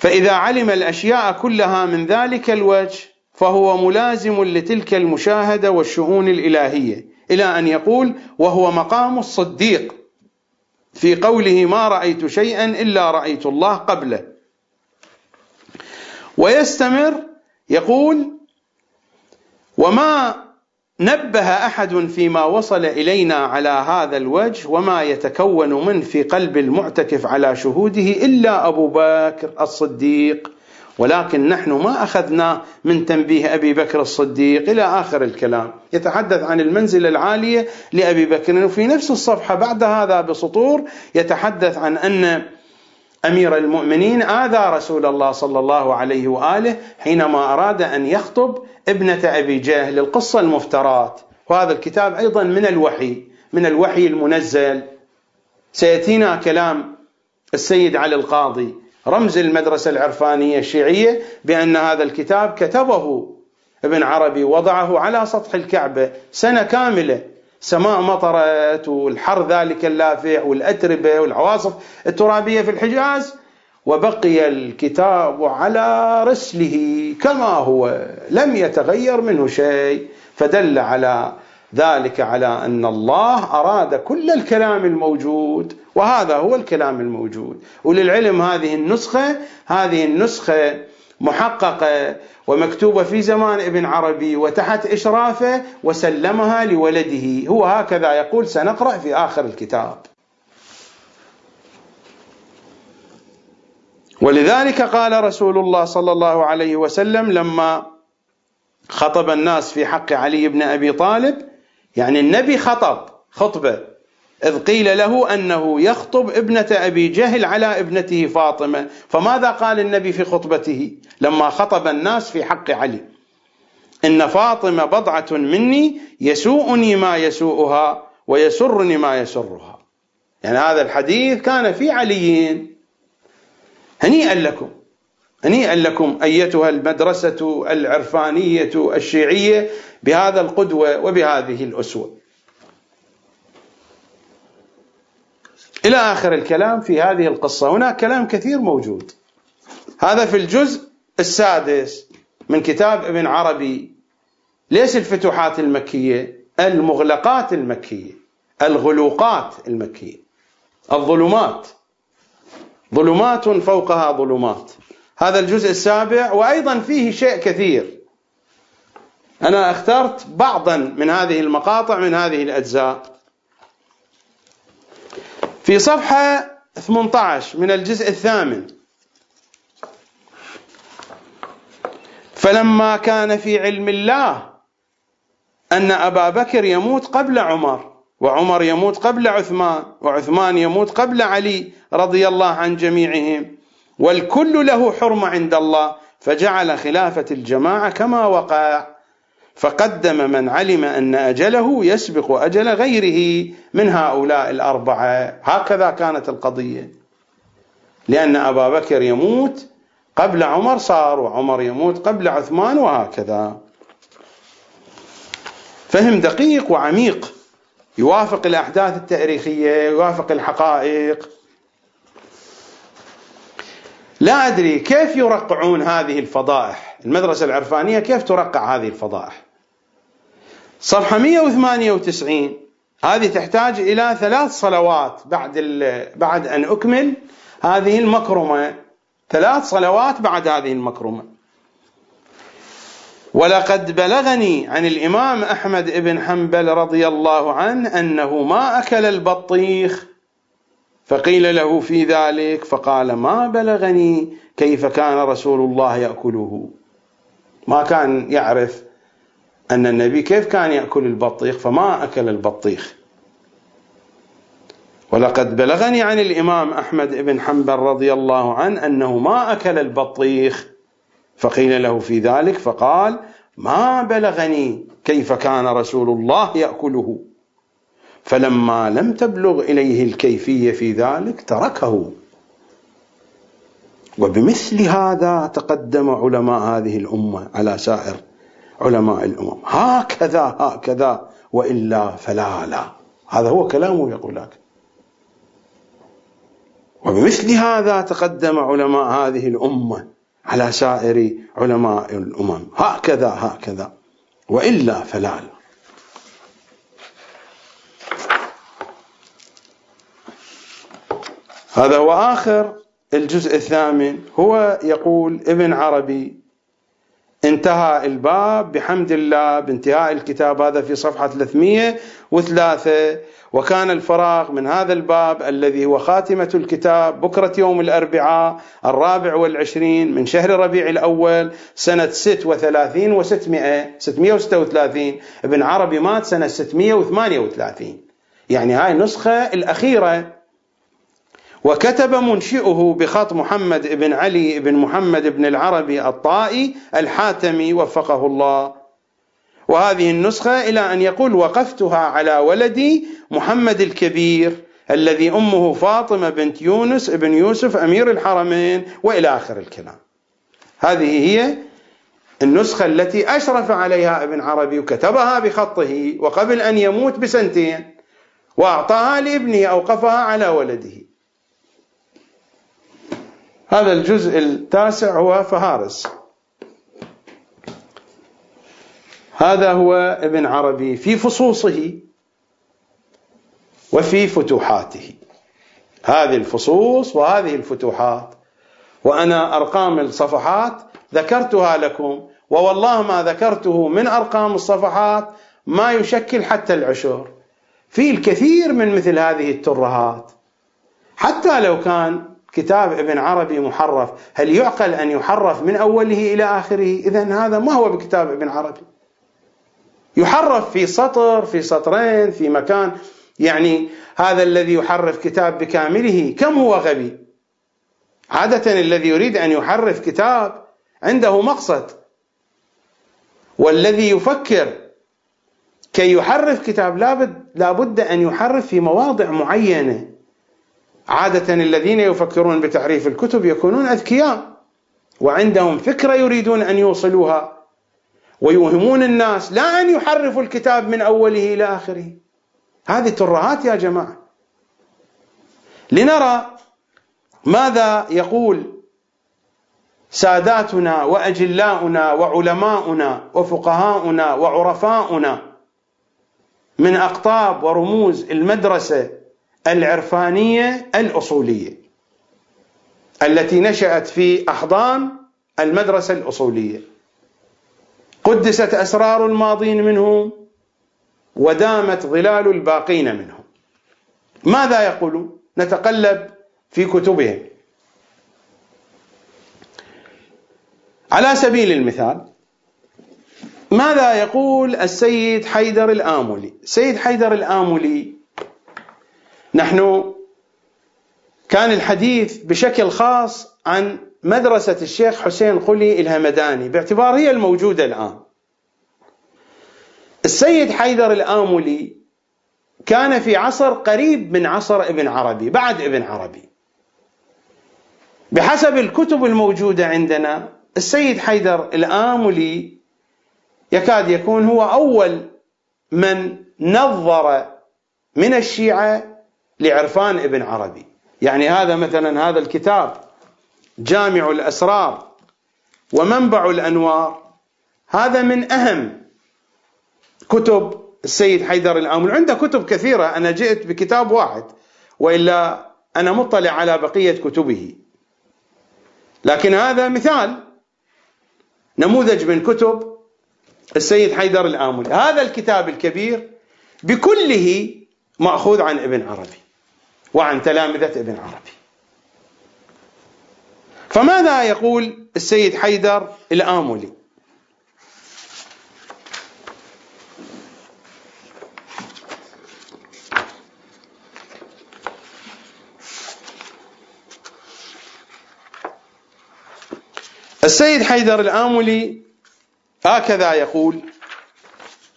فإذا علم الأشياء كلها من ذلك الوجه فهو ملازم لتلك المشاهدة والشؤون الإلهية إلى أن يقول وهو مقام الصديق في قوله ما رأيت شيئا إلا رأيت الله قبله ويستمر يقول وما نبه أحد فيما وصل إلينا على هذا الوجه وما يتكون منه في قلب المعتكف على شهوده إلا أبو بكر الصديق. ولكن نحن ما أخذنا من تنبيه أبي بكر الصديق إلى آخر الكلام. يتحدث عن المنزلة العالية لأبي بكر. وفي نفس الصفحة بعد هذا بسطور يتحدث عن أن أمير المؤمنين آذى رسول الله صلى الله عليه وآله حينما أراد أن يخطب ابنة أبي جهل القصة المفترات. وهذا الكتاب أيضا من الوحي من الوحي المنزل. سيأتينا كلام السيد علي القاضي رمز المدرسة العرفانية الشيعية بأن هذا الكتاب كتبه ابن عربي وضعه على سطح الكعبة سنة كاملة. سماء مطرت والحر ذلك اللافع والأتربة والعواصف الترابية في الحجاز وبقي الكتاب على رسله كما هو لم يتغير منه شيء فدل على ذلك على أن الله أراد كل الكلام الموجود وهذا هو الكلام الموجود. وللعلم هذه النسخة هذه النسخة محققة ومكتوبة في زمان ابن عربي وتحت إشرافه وسلمها لولده. هو هكذا يقول سنقرأ في آخر الكتاب. ولذلك قال رسول الله صلى الله عليه وسلم لما خطب الناس في حق علي بن أبي طالب يعني النبي خطب خطبة. إذ قيل له أنه يخطب ابنة أبي جهل على ابنته فاطمة فماذا قال النبي في خطبته؟ لما خطب الناس في حق علي. إن فاطمة بضعة مني يسوءني ما يسوءها ويسرني ما يسرها. يعني هذا الحديث كان في عليين. هنيئا لكم. هنيئا لكم أيتها المدرسة العرفانية الشيعية بهذا القدوة وبهذه الأسوة. إلى آخر الكلام في هذه القصة، هناك كلام كثير موجود. هذا في الجزء السادس من كتاب ابن عربي. ليش الفتوحات المكية؟ المغلقات المكية، الغلوقات المكية، الظلمات. ظلمات فوقها ظلمات. هذا الجزء السابع وأيضا فيه شيء كثير. أنا اخترت بعضا من هذه المقاطع من هذه الأجزاء. في صفحة 18 من الجزء الثامن. فلما كان في علم الله أن أبا بكر يموت قبل عمر وعمر يموت قبل عثمان وعثمان يموت قبل علي رضي الله عن جميعهم والكل له حرمة عند الله فجعل خلافة الجماعة كما وقع. فقدم من علم أن أجله يسبق أجل غيره من هؤلاء الأربعة. هكذا كانت القضية. لأن أبا بكر يموت قبل عمر صار وعمر يموت قبل عثمان وهكذا. فهم دقيق وعميق. يوافق الأحداث التاريخية يوافق الحقائق. لا أدري كيف يرقعون هذه الفضائح؟ المدرسة العرفانية كيف ترقع هذه الفضائح؟ صفحة 198 هذه تحتاج إلى ثلاث صلوات بعد بعد أن أكمل هذه المكرمة. ثلاث صلوات بعد هذه المكرمة. ولقد بلغني عن الإمام أحمد بن حنبل رضي الله عنه أنه ما أكل البطيخ فقيل له في ذلك فقال ما بلغني كيف كان رسول الله يأكله. ما كان يعرف أن النبي كيف كان يأكل البطيخ فما أكل البطيخ. ولقد بلغني عن الإمام أحمد بن حنبل رضي الله عنه أنه ما أكل البطيخ. فقيل له في ذلك فقال ما بلغني كيف كان رسول الله يأكله. فلما لم تبلغ إليه الكيفية في ذلك تركه. وبمثل هذا تقدم علماء هذه الأمة على سائر علماء الأمم. هكذا هكذا وإلا فلا لا. هذا هو كلامه يقول لك وبمثل هذا تقدم علماء هذه الأمة على سائر علماء الأمم. هكذا هكذا. وإلا فلا لا. هذا هو آخر الجزء الثامن. هو يقول ابن عربي انتهى الباب بحمد الله بانتهاء الكتاب هذا في صفحة 303 وكان الفراغ من هذا الباب الذي هو خاتمة الكتاب بكرة يوم الأربعاء الرابع والعشرين من شهر ربيع الأول سنة ست وثلاثين وستمائة ستمائة وستة وثلاثين. ابن عربي مات سنة ستمائة وثمانية وثلاثين. يعني هاي النسخة الأخيرة. وكتب منشئه بخط محمد بن علي بن محمد بن العربي الطائي الحاتمي وفقه الله. وهذه النسخة إلى أن يقول وقفتها على ولدي محمد الكبير الذي أمه فاطمة بنت يونس بن يوسف أمير الحرمين وإلى آخر الكلام. هذه هي النسخة التي أشرف عليها ابن عربي وكتبها بخطه وقبل أن يموت بسنتين وأعطاها لابنه أوقفها على ولده. هذا الجزء التاسع هو فهارس. هذا هو ابن عربي في فصوصه وفي فتوحاته. هذه الفصوص وهذه الفتوحات وأنا أرقام الصفحات ذكرتها لكم ووالله ما ذكرته من أرقام الصفحات ما يشكل حتى العشر. في الكثير من مثل هذه الترهات. حتى لو كان كتاب ابن عربي محرف. هل يعقل أن يحرف من أوله إلى آخره؟ إذا هذا ما هو بكتاب ابن عربي. يحرف في سطر في سطرين في مكان. يعني هذا الذي يحرف كتاب بكامله كم هو غبي؟ عادة الذي يريد أن يحرف كتاب عنده مقصد. والذي يفكر كي يحرف كتاب لابد لابد أن يحرف في مواضع معينة. عادة الذين يفكرون بتحريف الكتب يكونون أذكياء وعندهم فكرة يريدون أن يوصلوها ويوهمون الناس لا أن يحرفوا الكتاب من أوله إلى آخره. هذه ترهات يا جماعة. لنرى ماذا يقول ساداتنا وأجلاؤنا وعلماؤنا وفقهاؤنا وعرفاؤنا من أقطاب ورموز المدرسة العرفانية الأصولية التي نشأت في أحضان المدرسة الأصولية. قدست أسرار الماضين منهم ودامت ظلال الباقين منهم. ماذا يقولون نتقلب في كتبهم. على سبيل المثال ماذا يقول السيد حيدر الآملي؟ السيد حيدر الآملي نحن كان الحديث بشكل خاص عن مدرسة الشيخ حسين قلي الهمداني باعتبار هي الموجودة الآن. السيد حيدر الآملي كان في عصر قريب من عصر ابن عربي بعد ابن عربي. بحسب الكتب الموجودة عندنا السيد حيدر الآملي يكاد يكون هو أول من نظر من الشيعة لعرفان ابن عربي. يعني هذا مثلا هذا الكتاب جامع الأسرار ومنبع الأنوار. هذا من أهم كتب السيد حيدر الآمل عنده كتب كثيرة. أنا جئت بكتاب واحد وإلا أنا مطلع على بقية كتبه. لكن هذا مثال نموذج من كتب السيد حيدر الآمل هذا الكتاب الكبير بكله مأخوذ عن ابن عربي. وعن تلامذة ابن عربي. فماذا يقول السيد حيدر الآملي السيد حيدر الآملي هكذا يقول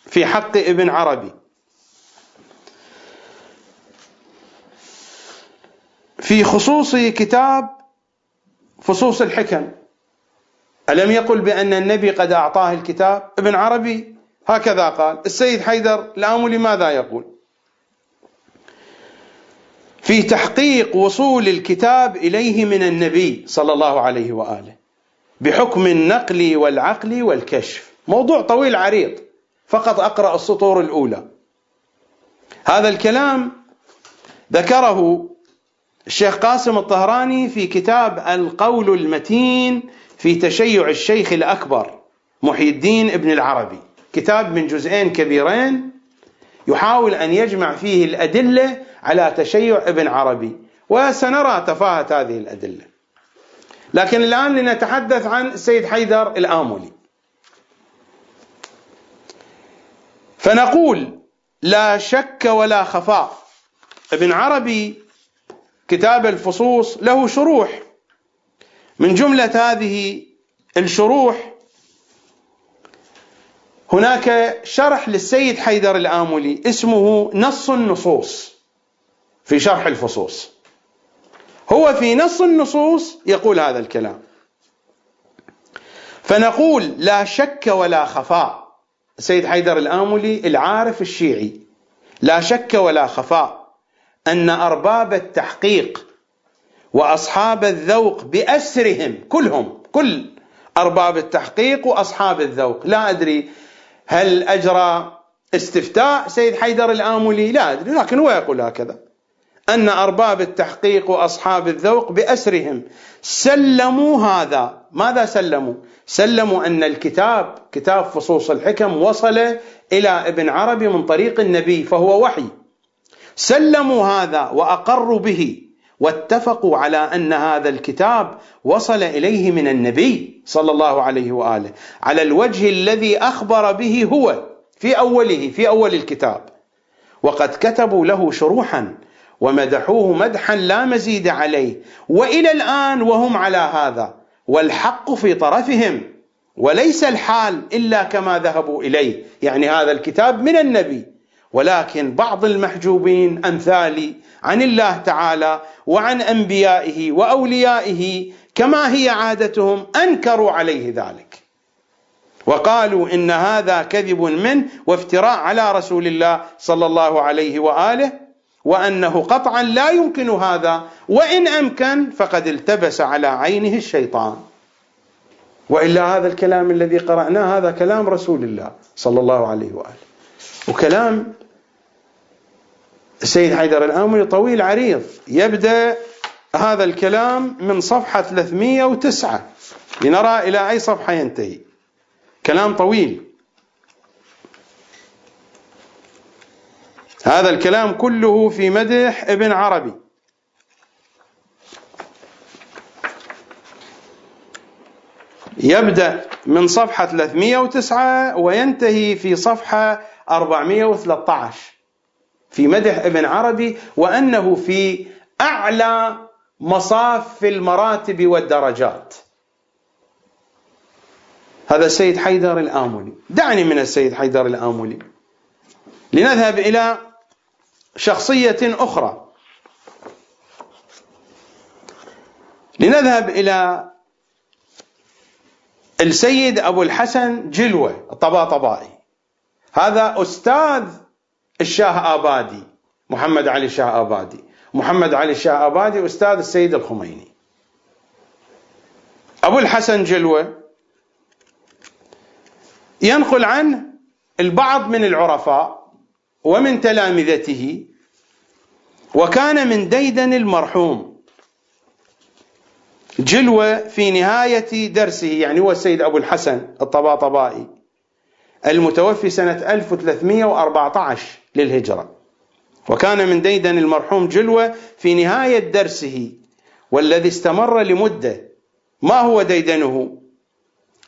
في حق ابن عربي في خصوص كتاب فصوص الحكم. ألم يقل بأن النبي قد أعطاه الكتاب؟ ابن عربي هكذا قال. السيد حيدر الآملي ماذا يقول؟ في تحقيق وصول الكتاب إليه من النبي صلى الله عليه وآله بحكم النقل والعقل والكشف. موضوع طويل عريض فقط أقرأ السطور الأولى. هذا الكلام ذكره الشيخ قاسم الطهراني في كتاب القول المتين في تشيع الشيخ الأكبر محي الدين ابن العربي. كتاب من جزئين كبيرين يحاول أن يجمع فيه الأدلة على تشيع ابن عربي وسنرى تفاهة هذه الأدلة. لكن الآن لنتحدث عن السيد حيدر الآملي فنقول لا شك ولا خفاء ابن عربي كتاب الفصوص له شروح. من جملة هذه الشروح هناك شرح للسيد حيدر الآملي اسمه نص النصوص في شرح الفصوص. هو في نص النصوص يقول هذا الكلام. فنقول لا شك ولا خفاء. السيد حيدر الآملي العارف الشيعي. لا شك ولا خفاء. أن أرباب التحقيق وأصحاب الذوق بأسرهم كلهم كل أرباب التحقيق وأصحاب الذوق. لا أدري هل أجرى استفتاء سيد حيدر الآملي؟ لا أدري لكن هو يقول هكذا. أن أرباب التحقيق وأصحاب الذوق بأسرهم. سلموا هذا. ماذا سلموا؟ سلموا أن الكتاب كتاب فصوص الحكم وصل إلى ابن عربي من طريق النبي فهو وحي. سلموا هذا وأقروا به واتفقوا على أن هذا الكتاب وصل إليه من النبي صلى الله عليه وآله. على الوجه الذي أخبر به هو في أوله في أول الكتاب. وقد كتبوا له شروحا ومدحوه مدحا لا مزيد عليه. وإلى الآن وهم على هذا. والحق في طرفهم. وليس الحال إلا كما ذهبوا إليه. يعني هذا الكتاب من النبي. ولكن بعض المحجوبين أمثالي عن الله تعالى وعن أنبيائه وأوليائه كما هي عادتهم أنكروا عليه ذلك. وقالوا إن هذا كذب منه وافتراء على رسول الله صلى الله عليه وآله وأنه قطعا لا يمكن هذا وإن أمكن فقد التبس على عينه الشيطان. وإلا هذا الكلام الذي قرأناه هذا كلام رسول الله صلى الله عليه وآله. وكلام السيد حيدر الآمري طويل عريض. يبدأ هذا الكلام من صفحة 309 لنرى إلى أي صفحة ينتهي. كلام طويل. هذا الكلام كله في مدح ابن عربي. يبدأ من صفحة 309 وينتهي في صفحة 413 في مدح ابن عربي وأنه في أعلى مصاف المراتب والدرجات. هذا السيد حيدر الآملي. دعني من السيد حيدر الآملي. لنذهب إلى شخصية أخرى. لنذهب إلى السيد أبو الحسن جلوة الطباطبائي. هذا أستاذ الشاه آبادي. محمد علي الشاه آبادي. محمد علي الشاه آبادي أستاذ السيد الخميني. أبو الحسن جلوة ينقل عنه البعض من العرفاء ومن تلامذته وكان من ديدن المرحوم. جلوة في نهاية درسه يعني هو السيد أبو الحسن الطباطبائي المتوفي سنة 1314 للهجرة. وكان من ديدن المرحوم جلوة في نهاية درسه والذي استمر لمدة. ما هو ديدنه؟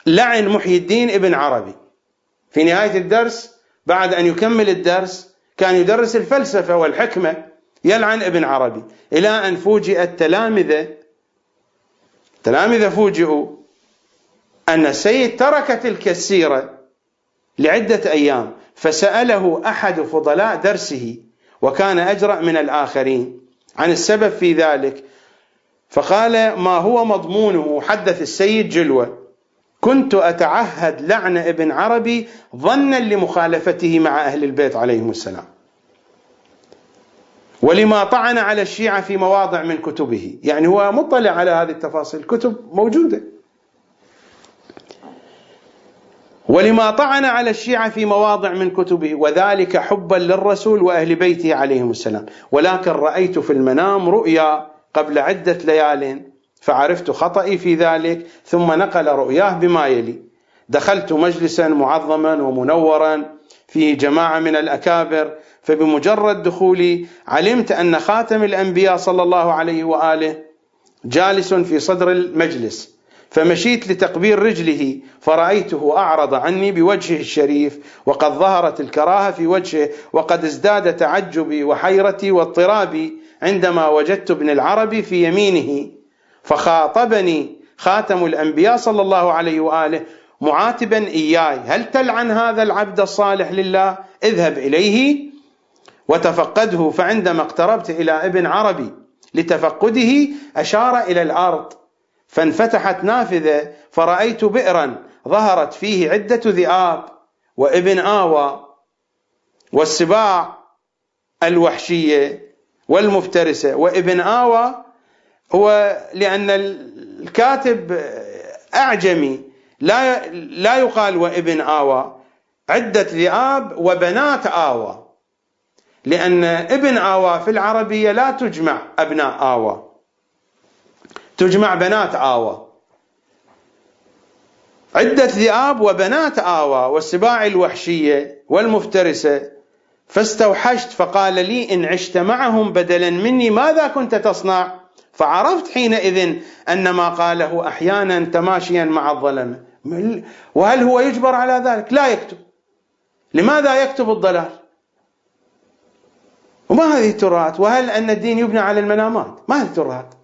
لعن محي الدين ابن عربي. في نهاية الدرس بعد أن يكمل الدرس كان يدرس الفلسفة والحكمة يلعن ابن عربي. إلى أن فوجئ التلامذة تلامذة فوجئوا أن السيد ترك تلك السيرة لعدة أيام. فسأله أحد فضلاء درسه وكان أجرأ من الآخرين عن السبب في ذلك. فقال ما هو مضمونه؟ حدث السيد جلوة. كنت أتعهد لعن ابن عربي ظنا لمخالفته مع أهل البيت عليهم السلام. ولما طعن على الشيعة في مواضع من كتبه. يعني هو مطلع على هذه التفاصيل. كتب موجودة. ولما طعن على الشيعة في مواضع من كتبه وذلك حبا للرسول وأهل بيته عليهم السلام. ولكن رأيت في المنام رؤيا قبل عدة ليال فعرفت خطئي في ذلك ثم نقل رؤياه بما يلي. دخلت مجلسا معظما ومنورا فيه جماعة من الأكابر فبمجرد دخولي علمت أن خاتم الأنبياء صلى الله عليه وآله جالس في صدر المجلس. فمشيت لتقبيل رجله فرأيته أعرض عني بوجهه الشريف وقد ظهرت الكراهة في وجهه وقد ازداد تعجبي وحيرتي واضطرابي عندما وجدت ابن العربي في يمينه. فخاطبني خاتم الأنبياء صلى الله عليه وآله معاتبا إياي هل تلعن هذا العبد الصالح لله؟ اذهب إليه وتفقده فعندما اقتربت إلى ابن عربي لتفقده أشار إلى الأرض فانفتحت نافذة فرأيت بئرا ظهرت فيه عدة ذئاب وابن آوى والسباع الوحشية والمفترسة. وابن آوى هو لأن الكاتب أعجمي لا لا يقال وابن آوى عدة ذئاب وبنات آوى لأن ابن آوى في العربية لا تجمع أبناء آوى. تجمع بنات آوى. عدة ذئاب وبنات آوى والسباع الوحشية والمفترسة. فاستوحشت فقال لي إن عشت معهم بدلا مني ماذا كنت تصنع؟ فعرفت حينئذ أن ما قاله أحيانا تماشيا مع الظلمة وهل هو يجبر على ذلك؟ لا يكتب. لماذا يكتب الضلال؟ وما هذه الترهات؟ وهل أن الدين يبنى على المنامات ما هذه الترهات؟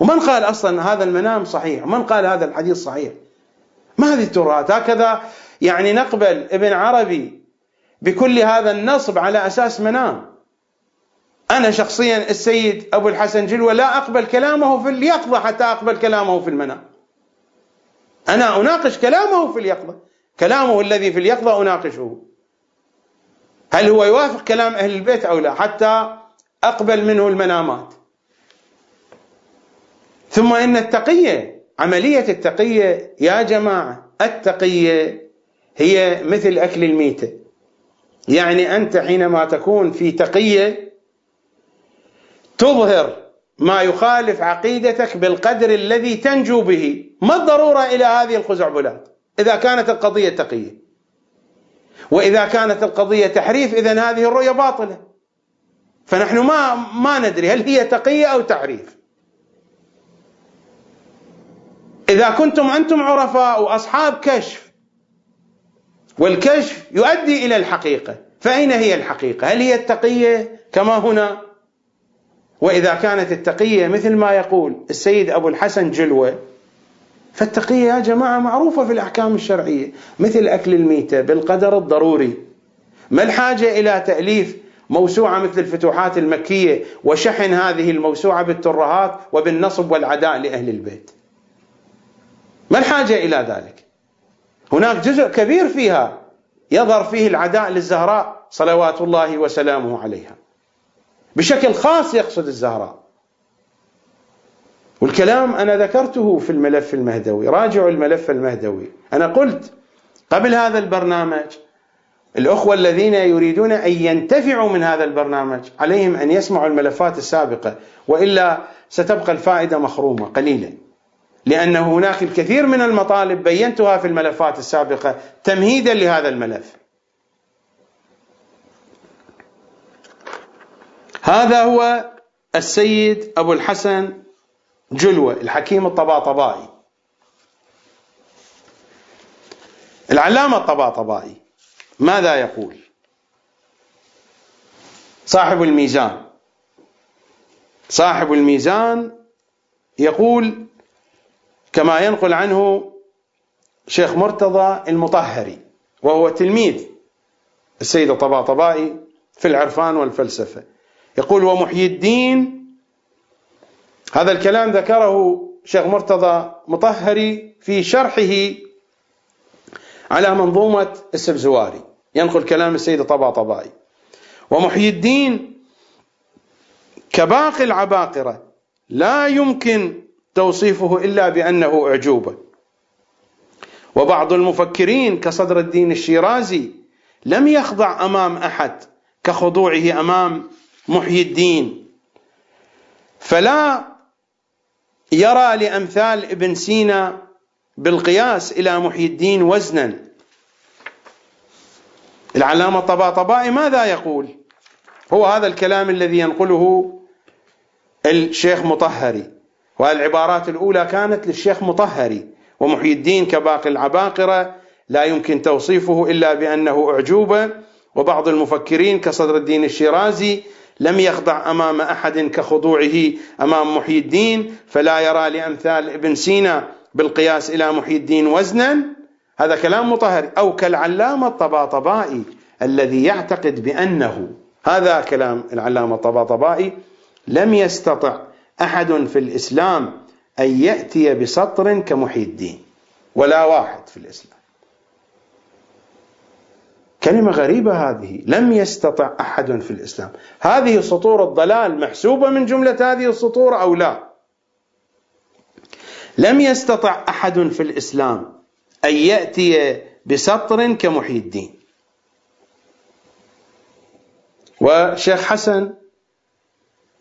ومن قال أصلا هذا المنام صحيح؟ ومن قال هذا الحديث صحيح؟ ما هذه الترهات هكذا يعني نقبل ابن عربي بكل هذا النصب على أساس منام. أنا شخصيا السيد أبو الحسن جلوة لا أقبل كلامه في اليقظة حتى أقبل كلامه في المنام. أنا أناقش كلامه في اليقظة. كلامه الذي في اليقظة أناقشه. هل هو يوافق كلام أهل البيت أو لا؟ حتى أقبل منه المنامات. ثم إن التقية عملية التقية يا جماعة التقية هي مثل أكل الميتة. يعني أنت حينما تكون في تقية تظهر ما يخالف عقيدتك بالقدر الذي تنجو به. ما الضرورة إلى هذه الخزعبلات؟ إذا كانت القضية تقية. وإذا كانت القضية تحريف إذا هذه الرؤية باطلة. فنحن ما ما ندري هل هي تقية أو تحريف. إذا كنتم أنتم عرفاء وأصحاب كشف والكشف يؤدي إلى الحقيقة. فأين هي الحقيقة؟ هل هي التقية كما هنا؟ وإذا كانت التقية مثل ما يقول السيد أبو الحسن جلوة فالتقية يا جماعة معروفة في الأحكام الشرعية مثل أكل الميتة بالقدر الضروري. ما الحاجة إلى تأليف موسوعة مثل الفتوحات المكية وشحن هذه الموسوعة بالترهات وبالنصب والعداء لأهل البيت؟ ما الحاجة إلى ذلك؟ هناك جزء كبير فيها يظهر فيه العداء للزهراء صلوات الله وسلامه عليها. بشكل خاص يقصد الزهراء. والكلام أنا ذكرته في الملف المهدوي راجعوا الملف المهدوي. أنا قلت قبل هذا البرنامج الأخوة الذين يريدون أن ينتفعوا من هذا البرنامج عليهم أن يسمعوا الملفات السابقة وإلا ستبقى الفائدة مخرومة قليلا. لأن هناك الكثير من المطالب بينتها في الملفات السابقة تمهيدا لهذا الملف. هذا هو السيد أبو الحسن جلوة الحكيم الطباطبائي. العلامة الطباطبائي ماذا يقول؟ صاحب الميزان. صاحب الميزان يقول كما ينقل عنه شيخ مرتضى المطهري وهو تلميذ السيد الطباطبائي في العرفان والفلسفة. يقول ومحيي الدين. هذا الكلام ذكره شيخ مرتضى مطهري في شرحه على منظومة السبزواري ينقل كلام السيد الطباطبائي ومحيي الدين. كباقي العباقرة لا يمكن توصيفه إلا بأنه أعجوبة وبعض المفكرين كصدر الدين الشيرازي لم يخضع أمام أحد كخضوعه أمام محيي الدين. فلا يرى لأمثال ابن سينا بالقياس إلى محيي الدين وزنا. العلامة الطباطبائي ماذا يقول؟ هو هذا الكلام الذي ينقله الشيخ مطهري. والعبارات الأولى كانت للشيخ مطهري ومحيي الدين كباقي العباقرة لا يمكن توصيفه إلا بأنه أعجوبة وبعض المفكرين كصدر الدين الشيرازي لم يخضع أمام أحد كخضوعه أمام محيي الدين فلا يرى لأمثال ابن سينا بالقياس إلى محيي الدين وزنا. هذا كلام مطهر. أو كالعلامة الطباطبائي الذي يعتقد بأنه هذا كلام العلامة الطباطبائي لم يستطع أحد في الإسلام أن يأتي بسطر كمحي الدين ولا واحد في الإسلام. كلمة غريبة هذه لم يستطع أحد في الإسلام. هذه سطور الضلال محسوبة من جملة هذه السطور أو لا؟ لم يستطع أحد في الإسلام أن يأتي بسطر كمحي الدين. وشيخ حسن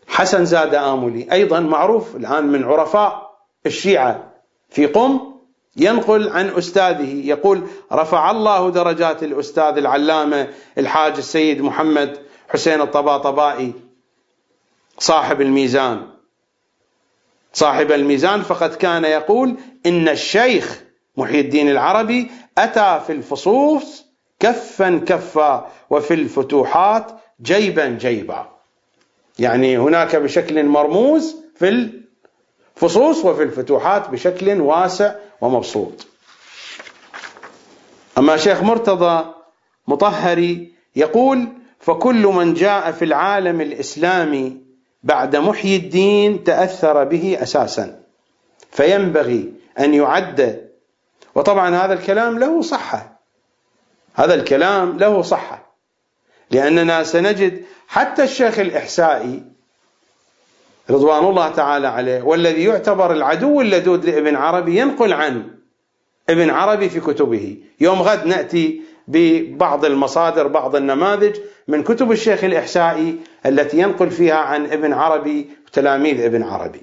حسن زاد آملي أيضا معروف الآن من عرفاء الشيعة. في قم ينقل عن أستاذه. يقول رفع الله درجات الأستاذ العلامة الحاج السيد محمد حسين الطباطبائي صاحب الميزان. صاحب الميزان فقد كان يقول إن الشيخ محي الدين العربي أتى في الفصوص كفا كفا وفي الفتوحات جيبا جيبا. يعني هناك بشكل مرموز في الفصوص وفي الفتوحات بشكل واسع ومبسوط. أما شيخ مرتضى مطهري يقول فكل من جاء في العالم الإسلامي بعد محيي الدين تأثر به أساسا فينبغي أن يعد. وطبعا هذا الكلام له صحة. هذا الكلام له صحة. لأننا سنجد حتى الشيخ الإحسائي رضوان الله تعالى عليه والذي يعتبر العدو اللدود لابن عربي ينقل عن ابن عربي في كتبه. يوم غد نأتي ببعض المصادر بعض النماذج من كتب الشيخ الإحسائي التي ينقل فيها عن ابن عربي وتلاميذ ابن عربي.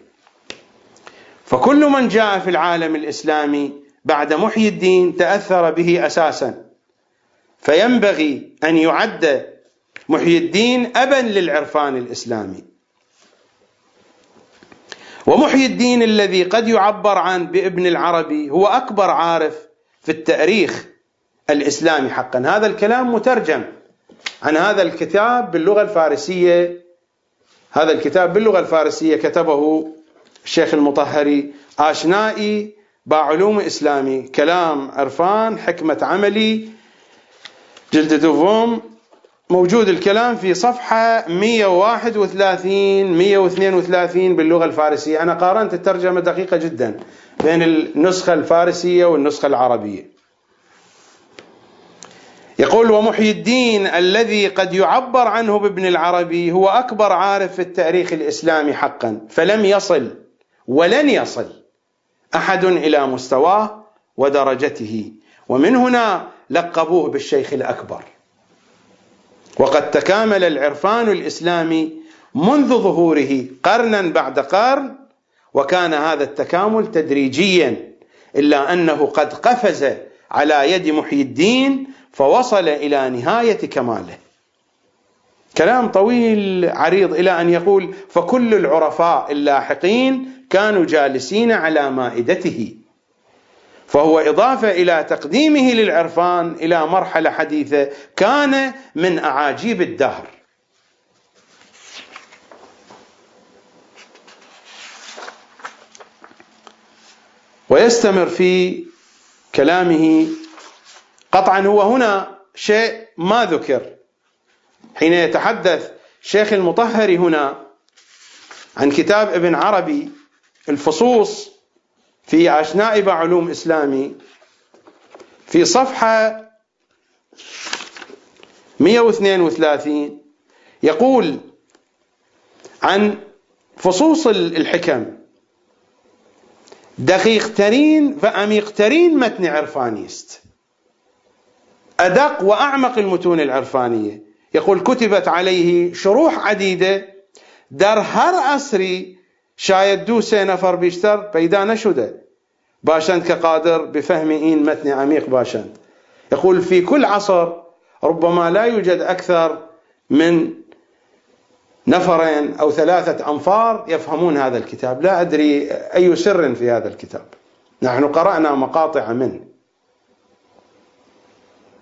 فكل من جاء في العالم الإسلامي بعد محيي الدين تأثر به أساسا. فينبغي أن يعد محيي الدين أبا للعرفان الإسلامي. ومحيي الدين الذي قد يعبر عن بابن العربي هو أكبر عارف في التاريخ الإسلامي حقا. هذا الكلام مترجم عن هذا الكتاب باللغة الفارسية. هذا الكتاب باللغة الفارسية كتبه الشيخ المطهري آشنائي بعلوم إسلامي. كلام عرفان حكمة عملي جلد دوفوم موجود الكلام في صفحة 131 132 باللغة الفارسية. أنا قارنت الترجمة دقيقة جدا بين النسخة الفارسية والنسخة العربية. يقول ومحيي الدين الذي قد يعبر عنه بابن العربي هو أكبر عارف في التاريخ الإسلامي حقا فلم يصل ولن يصل أحد إلى مستواه ودرجته. ومن هنا لقبوه بالشيخ الأكبر. وقد تكامل العرفان الإسلامي منذ ظهوره قرنا بعد قرن وكان هذا التكامل تدريجيا إلا أنه قد قفز على يد محيي الدين فوصل إلى نهاية كماله. كلام طويل عريض إلى أن يقول فكل العرفاء اللاحقين كانوا جالسين على مائدته. فهو إضافة إلى تقديمه للعرفان إلى مرحلة حديثة كان من أعاجيب الدهر. ويستمر في كلامه قطعا هو هنا شيء ما ذكر. حين يتحدث شيخ المطهري هنا عن كتاب ابن عربي الفصوص في أشنائب علوم إسلامي في صفحة 132 يقول عن فصوص الحكم دقيق ترين وعميق ترين متن عرفانيست. أدق وأعمق المتون العرفانية. يقول كتبت عليه شروح عديدة در هر عصری شاید دو سه نفر بیشتر پیدا نشده باشند که قادر به فهم این متن عمیق باشند. يقول في كل عصر ربما لا يوجد أكثر من نفرين أو ثلاثة أنفار يفهمون هذا الكتاب. لا أدري أي سر في هذا الكتاب. نحن قرأنا مقاطع منه.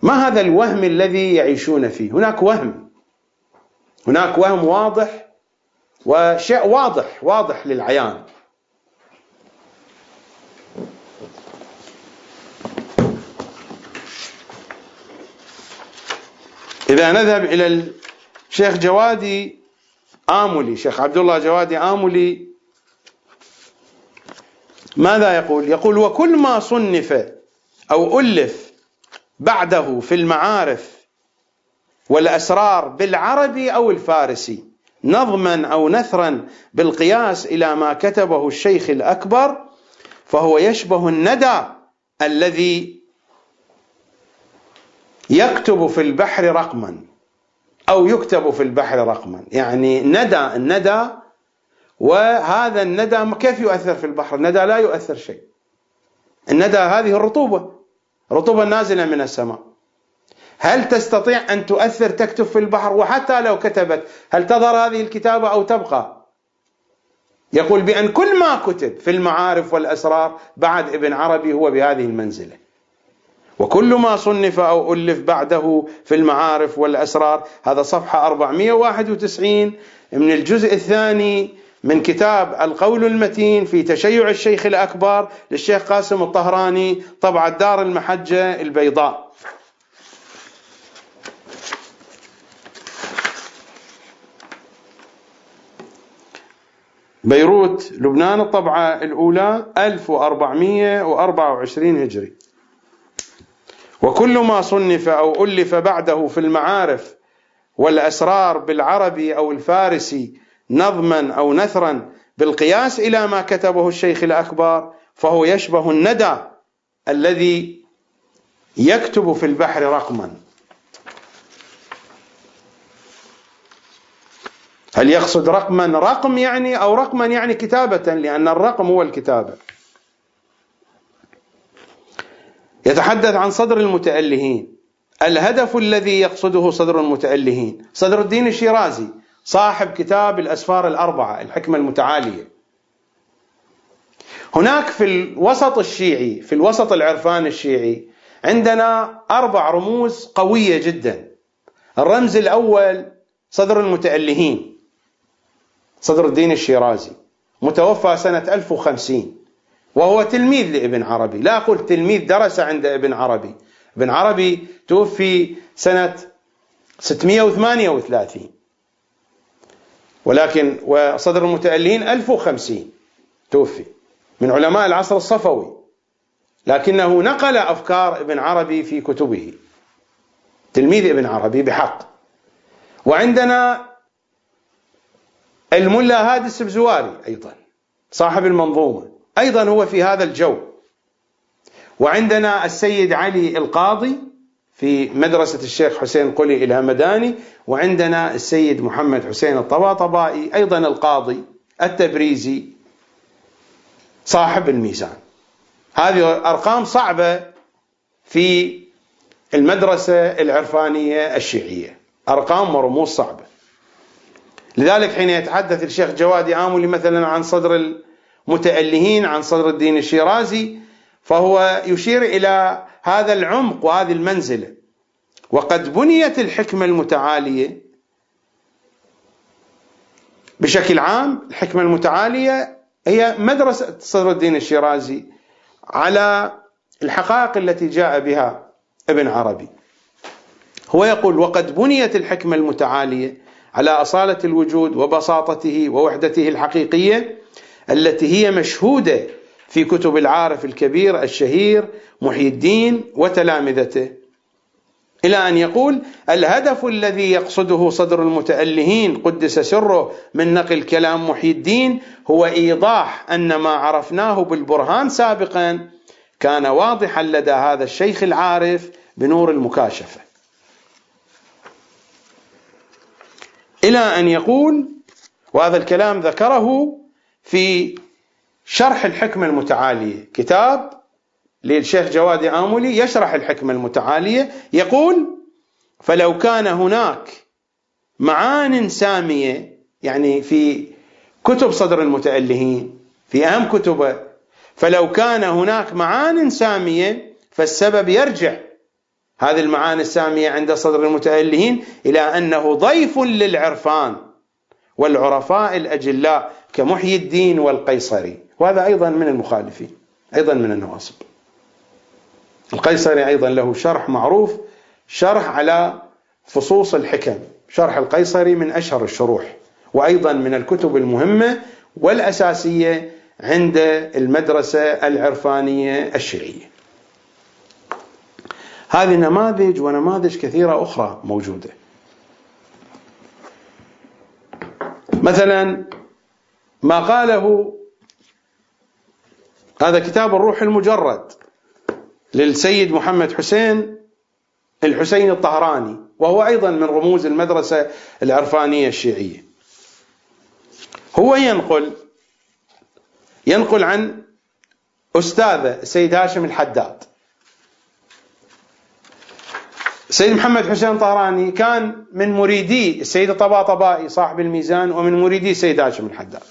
ما هذا الوهم الذي يعيشون فيه؟ هناك وهم. هناك وهم واضح وشيء واضح واضح للعيان إذا نذهب إلى الشيخ جوادي آملي شيخ عبد الله جوادي آملي ماذا يقول؟ يقول وكل ما صنف أو ألف بعده في المعارف والأسرار بالعربي أو الفارسي نظما أو نثرا بالقياس إلى ما كتبه الشيخ الأكبر فهو يشبه الندى الذي يكتب في البحر رقما أو يكتب في البحر رقما. يعني ندى الندى وهذا الندى كيف يؤثر في البحر؟ الندى لا يؤثر شيء. الندى هذه الرطوبة رطوبة نازلة من السماء. هل تستطيع أن تؤثر تكتب في البحر وحتى لو كتبت؟ هل تظهر هذه الكتابة أو تبقى؟ يقول بأن كل ما كتب في المعارف والأسرار بعد ابن عربي هو بهذه المنزلة. وكل ما صنف أو ألف بعده في المعارف والأسرار هذا صفحة 491 من الجزء الثاني من كتاب القول المتين في تشيع الشيخ الأكبر للشيخ قاسم الطهراني طبعة دار المحجة البيضاء. بيروت لبنان الطبعة الأولى 1424 هجري. وكل ما صنف أو ألف بعده في المعارف والأسرار بالعربي أو الفارسي نظما أو نثرا بالقياس إلى ما كتبه الشيخ الأكبر فهو يشبه الندى الذي يكتب في البحر رقما. هل يقصد رقما رقم يعني أو رقما يعني كتابة؟ لأن الرقم هو الكتابة يتحدث عن صدر المتألهين. الهدف الذي يقصده صدر المتألهين. صدر الدين الشيرازي صاحب كتاب الأسفار الأربعة الحكمة المتعالية. هناك في الوسط الشيعي في الوسط العرفان الشيعي عندنا أربع رموز قوية جدا. الرمز الأول صدر المتألهين. صدر الدين الشيرازي متوفى سنة 1050 وهو تلميذ لابن عربي. لا أقول تلميذ درس عند ابن عربي. ابن عربي توفي سنة 638 ولكن وصدر المتألهين 1050 توفي من علماء العصر الصفوي. لكنه نقل أفكار ابن عربي في كتبه. تلميذ ابن عربي بحق. وعندنا الملا هادي السبزواري أيضا صاحب المنظومة أيضا هو في هذا الجو. وعندنا السيد علي القاضي في مدرسة الشيخ حسين قلي الهمداني وعندنا السيد محمد حسين الطباطبائي أيضا القاضي التبريزي صاحب الميزان. هذه أرقام صعبة في المدرسة العرفانية الشيعية أرقام ورموز صعبة. لذلك حين يتحدث الشيخ جوادي آملي مثلا عن صدر المتألهين عن صدر الدين الشيرازي فهو يشير إلى هذا العمق وهذه المنزلة. وقد بنيت الحكمة المتعالية بشكل عام الحكمة المتعالية هي مدرسة صدر الدين الشيرازي على الحقائق التي جاء بها ابن عربي. هو يقول وقد بنيت الحكمة المتعالية على أصالة الوجود وبساطته ووحدته الحقيقية التي هي مشهودة في كتب العارف الكبير الشهير محي الدين وتلامذته. إلى أن يقول الهدف الذي يقصده صدر المتألهين قدس سره من نقل كلام محي الدين هو إيضاح أن ما عرفناه بالبرهان سابقا كان واضحا لدى هذا الشيخ العارف بنور المكاشفة. إلى أن يقول وهذا الكلام ذكره في شرح الحكمة المتعالية كتاب للشيخ جواد آملي يشرح الحكمة المتعالية يقول فلو كان هناك معان سامية يعني في كتب صدر المتألهين في أهم كتبه فلو كان هناك معان سامية فالسبب يرجع. هذه المعاني السامية عند صدر المتألهين إلى أنه ضيف للعرفان والعرفاء الأجلاء كمحيي الدين والقيصري وهذا أيضا من المخالفين أيضا من النواصب. القيصري أيضا له شرح معروف شرح على فصوص الحكم. شرح القيصري من أشهر الشروح وأيضا من الكتب المهمة والأساسية عند المدرسة العرفانية الشيعية. هذه نماذج ونماذج كثيرة أخرى موجودة. مثلا ما قاله هذا كتاب الروح المجرد للسيد محمد حسين الحسين الطهراني وهو أيضا من رموز المدرسة العرفانية الشيعية. هو ينقل ينقل عن أستاذه السيد هاشم الحداد. السيد محمد حسين طهراني كان من مريدي السيد الطباطبائي صاحب الميزان ومن مريدي السيد هاشم الحداد.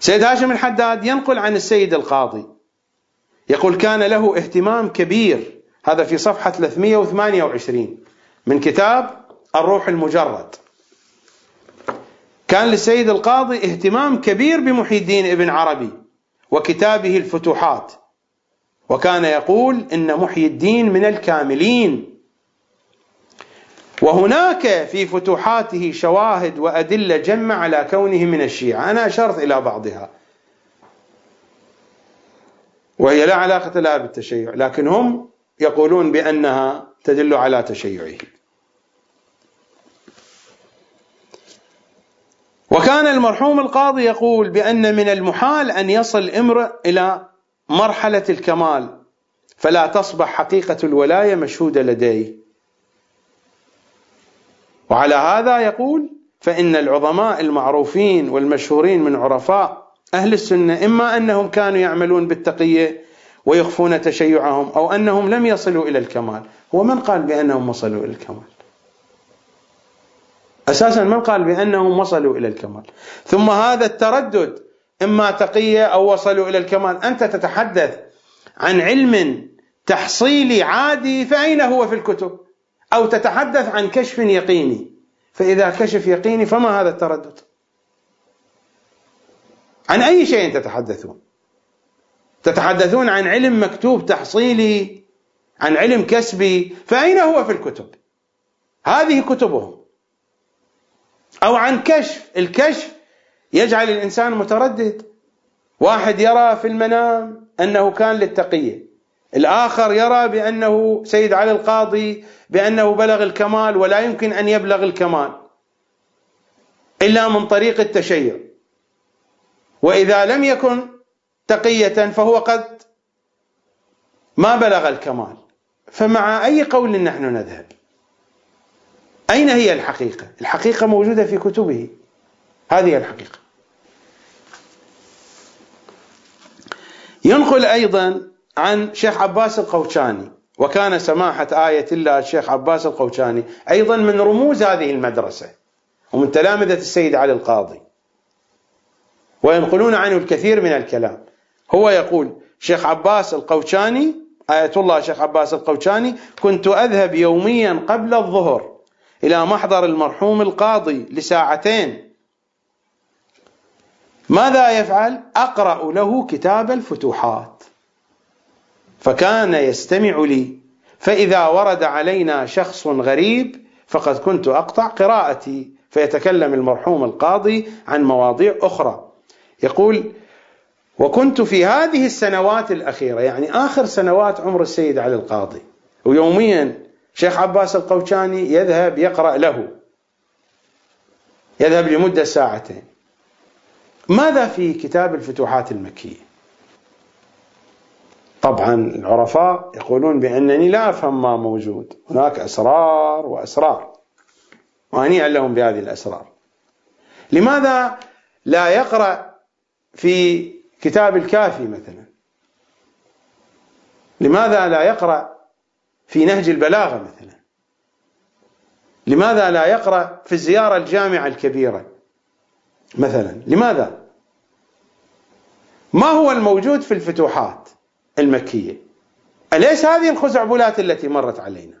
سيد هاشم الحداد ينقل عن السيد القاضي. يقول كان له اهتمام كبير. هذا في صفحة 328 من كتاب الروح المجرد. كان للسيد القاضي اهتمام كبير بمحي الدين ابن عربي وكتابه الفتوحات. وكان يقول إن محي الدين من الكاملين. وهناك في فتوحاته شواهد وأدلة جمة على كونه من الشيعة. أنا أشرت إلى بعضها. وهي لا علاقة لها بالتشيع لكن هم يقولون بأنها تدل على تشيعه. وكان المرحوم القاضي يقول بأن من المحال أن يصل امرئ إلى مرحلة الكمال فلا تصبح حقيقة الولاية مشهودة لديه. وعلى هذا يقول فإن العظماء المعروفين والمشهورين من عرفاء أهل السنة إما أنهم كانوا يعملون بالتقية ويخفون تشيعهم أو أنهم لم يصلوا إلى الكمال. هو من قال بأنهم وصلوا إلى الكمال؟ أساسا من قال بأنهم وصلوا إلى الكمال. ثم هذا التردد إما تقية أو وصلوا إلى الكمال. أنت تتحدث عن علم تحصيلي عادي فأين هو في الكتب؟ أو تتحدث عن كشف يقيني. فإذا كشف يقيني فما هذا التردد؟ عن أي شيء تتحدثون؟ تتحدثون عن علم مكتوب تحصيلي عن علم كسبي فأين هو في الكتب؟ هذه كتبهم. أو عن كشف الكشف يجعل الإنسان متردد. واحد يرى في المنام أنه كان للتقية. الآخر يرى بأنه سيد علي القاضي بأنه بلغ الكمال ولا يمكن أن يبلغ الكمال إلا من طريق التشيع. وإذا لم يكن تقية فهو قد ما بلغ الكمال. فمع أي قول نحن نذهب؟ أين هي الحقيقة؟ الحقيقة موجودة في كتبه. هذه الحقيقة. ينقل أيضا عن شيخ عباس القوشاني وكان سماحة آية الله الشيخ عباس القوشاني أيضا من رموز هذه المدرسة ومن تلامذة السيد علي القاضي. وينقلون عنه الكثير من الكلام. هو يقول شيخ عباس القوشاني آية الله شيخ عباس القوشاني كنت أذهب يوميا قبل الظهر إلى محضر المرحوم القاضي لساعتين ماذا يفعل؟ أقرأ له كتاب الفتوحات. فكان يستمع لي. فإذا ورد علينا شخص غريب فقد كنت أقطع قراءتي. فيتكلم المرحوم القاضي عن مواضيع أخرى. يقول وكنت في هذه السنوات الأخيرة يعني آخر سنوات عمر السيد علي القاضي. ويوميا شيخ عباس القوشاني يذهب يقرأ له. يذهب لمدة ساعتين. ماذا في كتاب الفتوحات المكية؟ طبعا العرفاء يقولون بأنني لا أفهم ما موجود. هناك أسرار وأسرار وهنيئا لهم بهذه الأسرار. لماذا لا يقرأ في كتاب الكافي مثلا؟ لماذا لا يقرأ في نهج البلاغة مثلا؟ لماذا لا يقرأ في الزيارة الجامعة الكبيرة؟ مثلا. لماذا؟ ما هو الموجود في الفتوحات المكية؟ أليس هذه الخزعبلات التي مرت علينا؟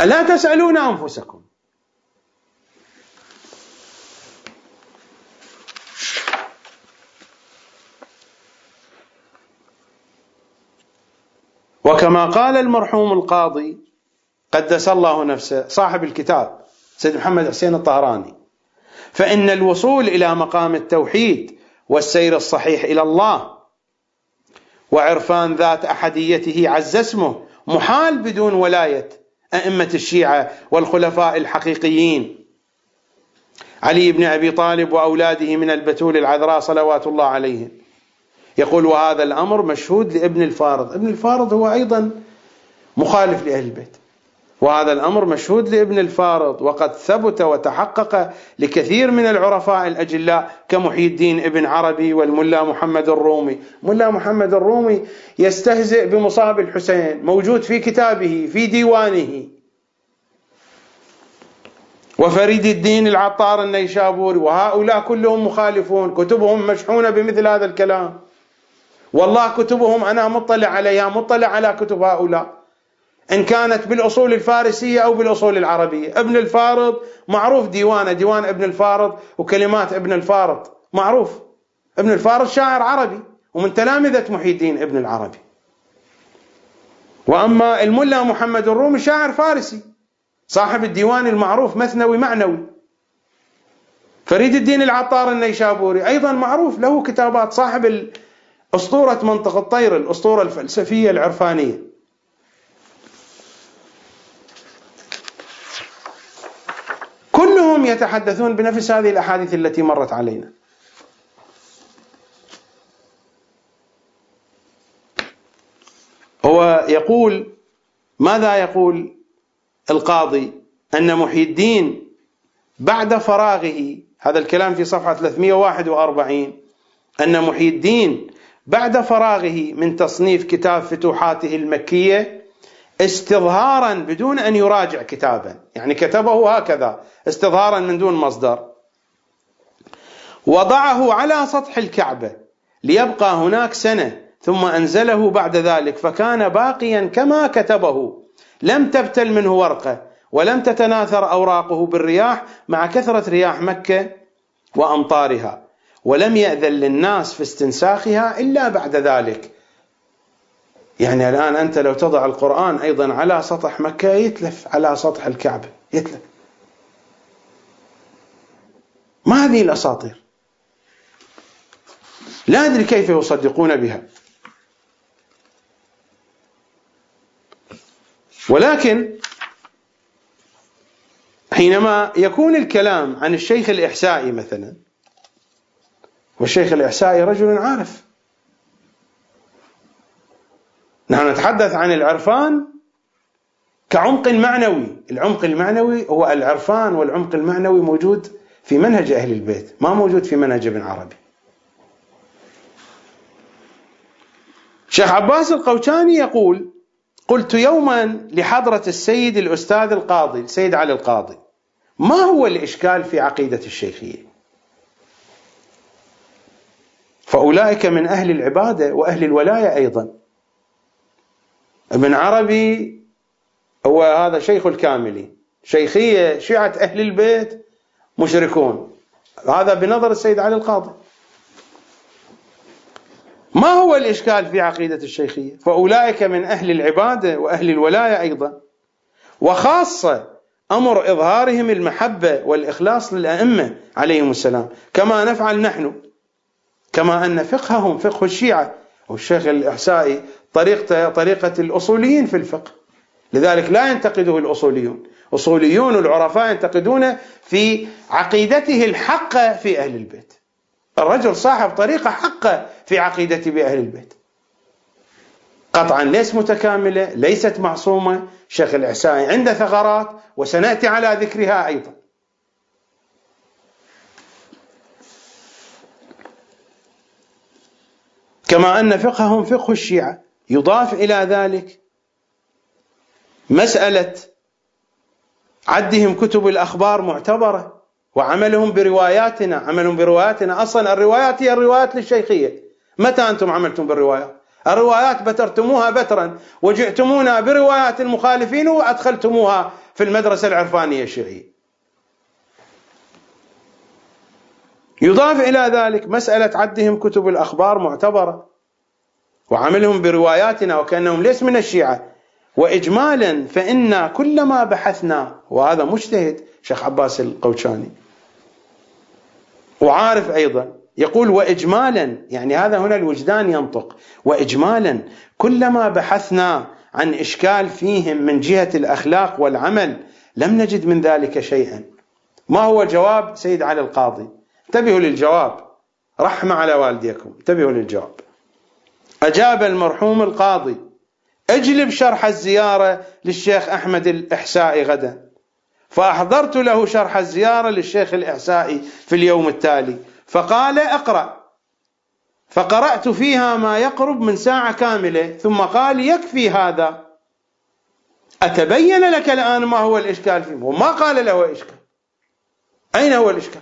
ألا تسألون أنفسكم؟ وكما قال المرحوم القاضي قدس الله نفسه صاحب الكتاب سيد محمد حسين الطهراني. فإن الوصول إلى مقام التوحيد والسير الصحيح إلى الله وعرفان ذات أحديته عز اسمه محال بدون ولاية أئمة الشيعة والخلفاء الحقيقيين. علي بن أبي طالب وأولاده من البتول العذراء صلوات الله عليهم. يقول وهذا الأمر مشهود لابن الفارض. ابن الفارض هو أيضا مخالف لأهل البيت. وهذا الأمر مشهود لابن الفارض وقد ثبت وتحقق لكثير من العرفاء الأجلاء كمحي الدين ابن عربي والملا محمد الرومي. ملا محمد الرومي يستهزئ بمصاب الحسين موجود في كتابه في ديوانه. وفريد الدين العطار النيشابوري وهؤلاء كلهم مخالفون كتبهم مشحونة بمثل هذا الكلام. والله كتبهم أنا مطلع عليها مطلع على كتب هؤلاء. إن كانت بالأصول الفارسية أو بالأصول العربية. ابن الفارض معروف ديوانه ديوان ابن الفارض وكلمات ابن الفارض. معروف. ابن الفارض شاعر عربي ومن تلامذة محي الدين ابن العربي. وأما الملا محمد الرومي شاعر فارسي صاحب الديوان المعروف مثنوي معنوي. فريد الدين العطار النيشابوري أيضا معروف له كتابات. صاحب أسطورة منطقة الطير الأسطورة الفلسفية العرفانية. كلهم يتحدثون بنفس هذه الأحاديث التي مرت علينا. هو يقول ماذا يقول القاضي؟ أن محي الدين بعد فراغه هذا الكلام في صفحة 341 أن محي الدين بعد فراغه من تصنيف كتاب فتوحاته المكية استظهارا بدون أن يراجع كتابا. يعني كتبه هكذا استظهارا من دون مصدر. وضعه على سطح الكعبة ليبقى هناك سنة ثم أنزله بعد ذلك فكان باقيا كما كتبه. لم تبتل منه ورقة ولم تتناثر أوراقه بالرياح مع كثرة رياح مكة وأمطارها. ولم يأذن للناس في استنساخها إلا بعد ذلك. يعني الآن أنت لو تضع القرآن أيضا على سطح مكة يتلف على سطح الكعبة يتلف. ما هذه الأساطير؟ لا أدري كيف يصدقون بها. ولكن حينما يكون الكلام عن الشيخ الإحسائي مثلا والشيخ الإحسائي رجل عارف نحن نتحدث عن العرفان كعمق معنوي. العمق المعنوي هو العرفان والعمق المعنوي موجود في منهج أهل البيت ما موجود في منهج ابن عربي. شيخ عباس القوشاني يقول قلت يوما لحضرة السيد الأستاذ القاضي السيد علي القاضي ما هو الإشكال في عقيدة الشيخية فأولئك من أهل العبادة وأهل الولاية أيضا. ابن عربي هو هذا شيخ الكاملي. شيخية شيعة أهل البيت مشركون. هذا بنظر السيد علي القاضي. ما هو الإشكال في عقيدة الشيخية؟ فأولئك من أهل العبادة وأهل الولاية أيضا. وخاصة أمر إظهارهم المحبة والإخلاص للأئمة عليهم السلام. كما نفعل نحن. كما أن فقههم فقه الشيعة والشيخ الإحسائي طريقة طريقة الأصوليين في الفقه. لذلك لا ينتقده الأصوليون. أصوليون العرفاء ينتقدون في عقيدته الحقة في أهل البيت. الرجل صاحب طريقة حقة في عقيدته بأهل البيت. قطعا ليس متكاملة ليست معصومة. شيخ الإحسائي عنده ثغرات وسنأتي على ذكرها أيضا. كما أن فقههم فقه الشيعة. يضاف إلى ذلك مسألة عدهم كتب الأخبار معتبرة وعملهم برواياتنا عملهم برواياتنا. أصلا الروايات هي الروايات للشيخية. متى أنتم عملتم بالروايات الروايات بترتموها بترا. وجئتمونا بروايات المخالفين وأدخلتموها في المدرسة العرفانية الشيعية يضاف إلى ذلك مسألة عدهم كتب الأخبار معتبرة. وعملهم برواياتنا وكأنهم ليس من الشيعة. وإجمالا فإنا كلما بحثنا وهذا مجتهد شيخ عباس القوشاني. وعارف أيضا يقول وإجمالا يعني هذا هنا الوجدان ينطق. وإجمالا كلما بحثنا عن إشكال فيهم من جهة الأخلاق والعمل لم نجد من ذلك شيئا. ما هو جواب سيد علي القاضي؟ انتبهوا للجواب. رحمة على والديكم. انتبهوا للجواب. أجاب المرحوم القاضي. اجلب شرح الزيارة للشيخ أحمد الإحسائي غدا. فأحضرت له شرح الزيارة للشيخ الإحسائي في اليوم التالي. فقال اقرأ. فقرأت فيها ما يقرب من ساعة كاملة. ثم قال يكفي هذا. أتبين لك الآن ما هو الإشكال فيه؟ وما قال له إشكال. أين هو الإشكال؟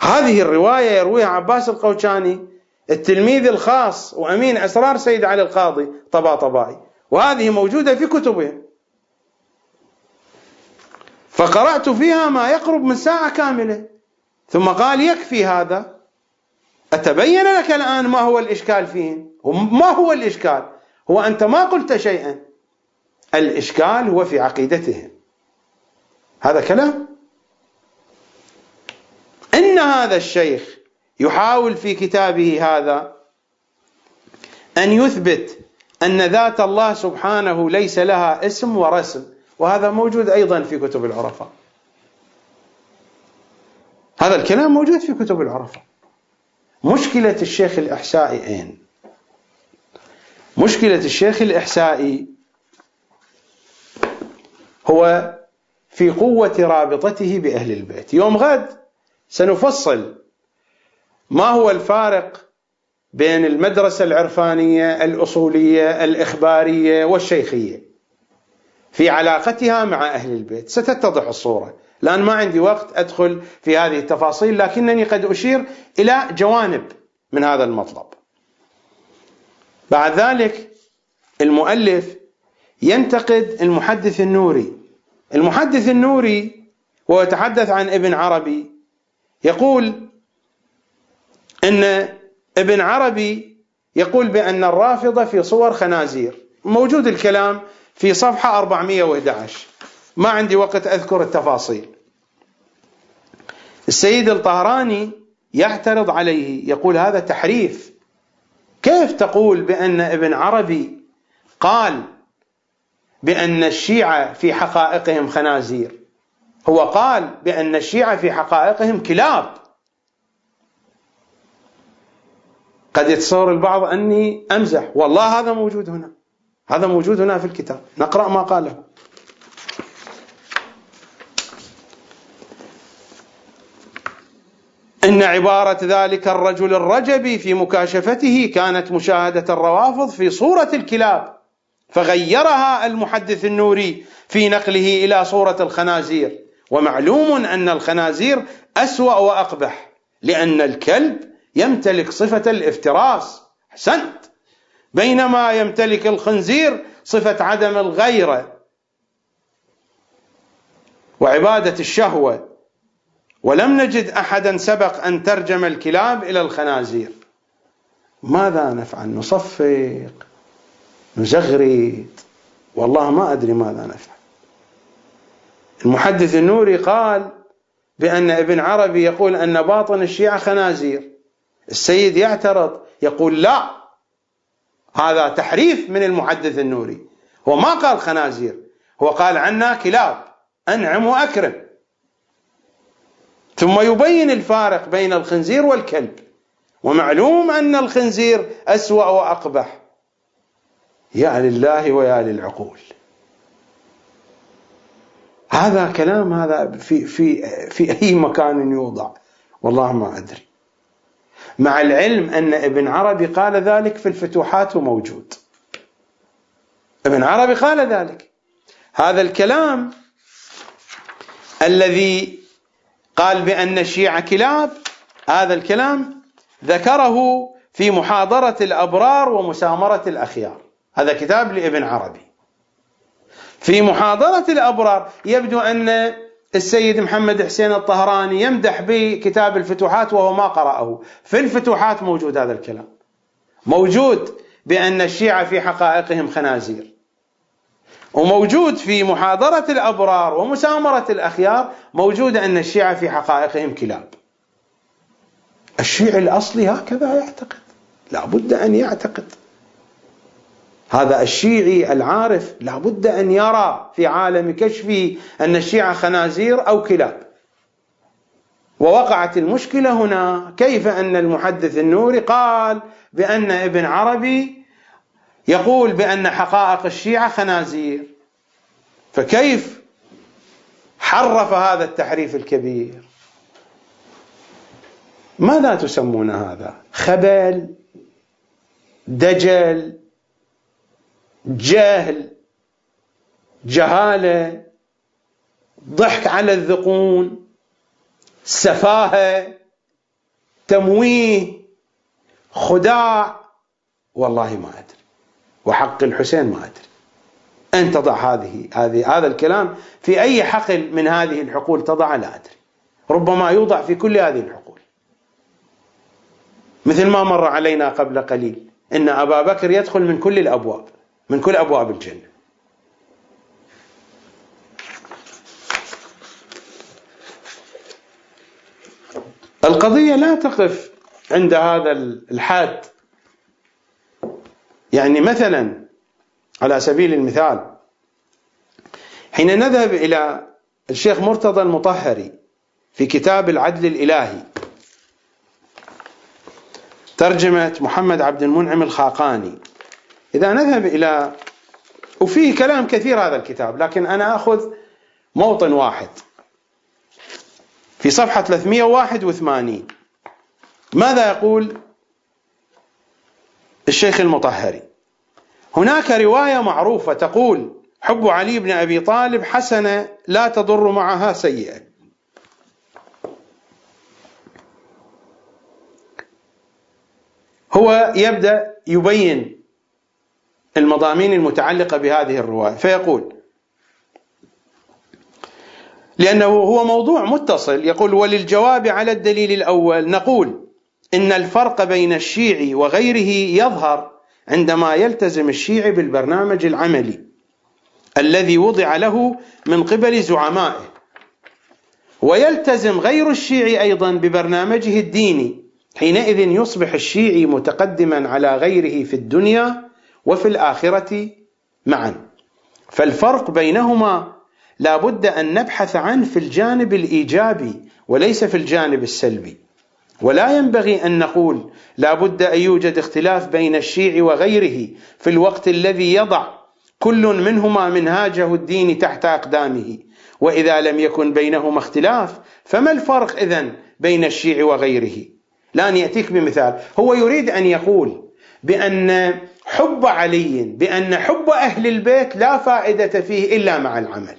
هذه الرواية يرويها عباس القوشاني التلميذ الخاص وأمين أسرار سيد علي القاضي طباطبائي وهذه موجودة في كتبهم. فقرأت فيها ما يقرب من ساعة كاملة. ثم قال يكفي هذا. أتبين لك الآن ما هو الإشكال فيهم ما هو الإشكال؟ هو أنت ما قلت شيئا. الإشكال هو في عقيدتهم. هذا كلام؟ إن هذا الشيخ يحاول في كتابه هذا أن يثبت أن ذات الله سبحانه ليس لها اسم ورسم وهذا موجود أيضا في كتب العرفاء هذا الكلام موجود في كتب العرفاء مشكلة الشيخ الإحسائي أين مشكلة الشيخ الإحسائي هو في قوة رابطته بأهل البيت. يوم غد سنفصل. ما هو الفارق بين المدرسة العرفانية الأصولية الإخبارية والشيخية؟ في علاقتها مع أهل البيت. ستتضح الصورة. الآن ما عندي وقت أدخل في هذه التفاصيل لكنني قد أشير إلى جوانب من هذا المطلب. بعد ذلك المؤلف ينتقد المحدث النوري. المحدث النوري وهو يتحدث عن ابن عربي يقول إن ابن عربي يقول بأن الرافضه في صور خنازير. موجود الكلام في صفحة 411 ما عندي وقت أذكر التفاصيل. السيد الطهراني يعترض عليه يقول هذا تحريف. كيف تقول بأن ابن عربي قال بأن الشيعة في حقائقهم خنازير؟ هو قال بأن الشيعة في حقائقهم كلاب. قد يتصور البعض أني أمزح. والله هذا موجود هنا. هذا موجود هنا في الكتاب. نقرأ ما قاله. إن عبارة ذلك الرجل الرجبي في مكاشفته كانت مشاهدة الروافض في صورة الكلاب فغيرها المحدث النوري في نقله إلى صورة الخنازير. ومعلوم أن الخنازير أسوأ وأقبح لأن الكلب يمتلك صفة الافتراس أحسنت بينما يمتلك الخنزير صفة عدم الغيرة وعبادة الشهوة. ولم نجد أحدا سبق أن ترجم الكلاب إلى الخنازير. ماذا نفعل؟ نصفق نزغرد. والله ما أدري ماذا نفعل. المحدث النوري قال بأن ابن عربي يقول أن باطن الشيعة خنازير. السيد يعترض يقول لا هذا تحريف من المحدث النوري. هو ما قال خنازير هو قال عنا كلاب أنعم وأكرم. ثم يبين الفارق بين الخنزير والكلب. ومعلوم أن الخنزير أسوأ وأقبح. يا لله ويا للعقول. هذا كلام هذا في في في أي مكان يوضع. والله ما أدري. مع العلم أن ابن عربي قال ذلك في الفتوحات وموجود. ابن عربي قال ذلك. هذا الكلام الذي قال بأن الشيعة كلاب هذا الكلام ذكره في محاضرة الأبرار ومسامرة الأخيار. هذا كتاب لابن عربي. في محاضرة الأبرار يبدو أن السيد محمد حسين الطهراني يمدح بكتاب الفتوحات وهو ما قرأه. في الفتوحات موجود هذا الكلام. موجود بأن الشيعة في حقائقهم خنازير. وموجود في محاضرة الأبرار ومسامرة الأخيار موجود أن الشيعة في حقائقهم كلاب. الشيعي الأصلي هكذا يعتقد. لا بد أن يعتقد. هذا الشيعي العارف لابد أن يرى في عالم كشفه أن الشيعة خنازير أو كلاب. ووقعت المشكلة هنا كيف أن المحدث النوري قال بأن ابن عربي يقول بأن حقائق الشيعة خنازير. فكيف حرف هذا التحريف الكبير؟ ماذا تسمون هذا؟ خبل دجل جهل جهالة ضحك على الذقون سفاهة تمويه خداع والله ما أدري. وحق الحسين ما أدري. ان تضع هذه هذه هذا الكلام في أي حقل من هذه الحقول تضع لا أدري. ربما يوضع في كل هذه الحقول. مثل ما مر علينا قبل قليل إن أبا بكر يدخل من كل الأبواب. من كل أبواب الجنة القضية لا تقف عند هذا الحد يعني مثلا على سبيل المثال حين نذهب إلى الشيخ مرتضى المطهري في كتاب العدل الإلهي ترجمة محمد عبد المنعم الخاقاني إذا نذهب إلى وفيه كلام كثير هذا الكتاب لكن أنا أخذ موطن واحد. في صفحة 381 ماذا يقول الشيخ المطهري؟ هناك رواية معروفة تقول حب علي بن أبي طالب حسنة لا تضر معها سيئة. هو يبدأ يبين المضامين المتعلقة بهذه الرواية. فيقول لأنه هو موضوع متصل. يقول وللجواب على الدليل الأول نقول إن الفرق بين الشيعي وغيره يظهر عندما يلتزم الشيعي بالبرنامج العملي الذي وضع له من قبل زعمائه. ويلتزم غير الشيعي أيضا ببرنامجه الديني حينئذ يصبح الشيعي متقدما على غيره في الدنيا وفي الآخرة معا. فالفرق بينهما لا بد أن نبحث عنه في الجانب الإيجابي وليس في الجانب السلبي. ولا ينبغي أن نقول لا بد أن يوجد اختلاف بين الشيع وغيره في الوقت الذي يضع كل منهما منهاجه الديني تحت أقدامه. وإذا لم يكن بينهما اختلاف فما الفرق إذن بين الشيع وغيره؟ الآن يأتيك بمثال. هو يريد أن يقول بأن حب علي بأن حب أهل البيت لا فائدة فيه إلا مع العمل.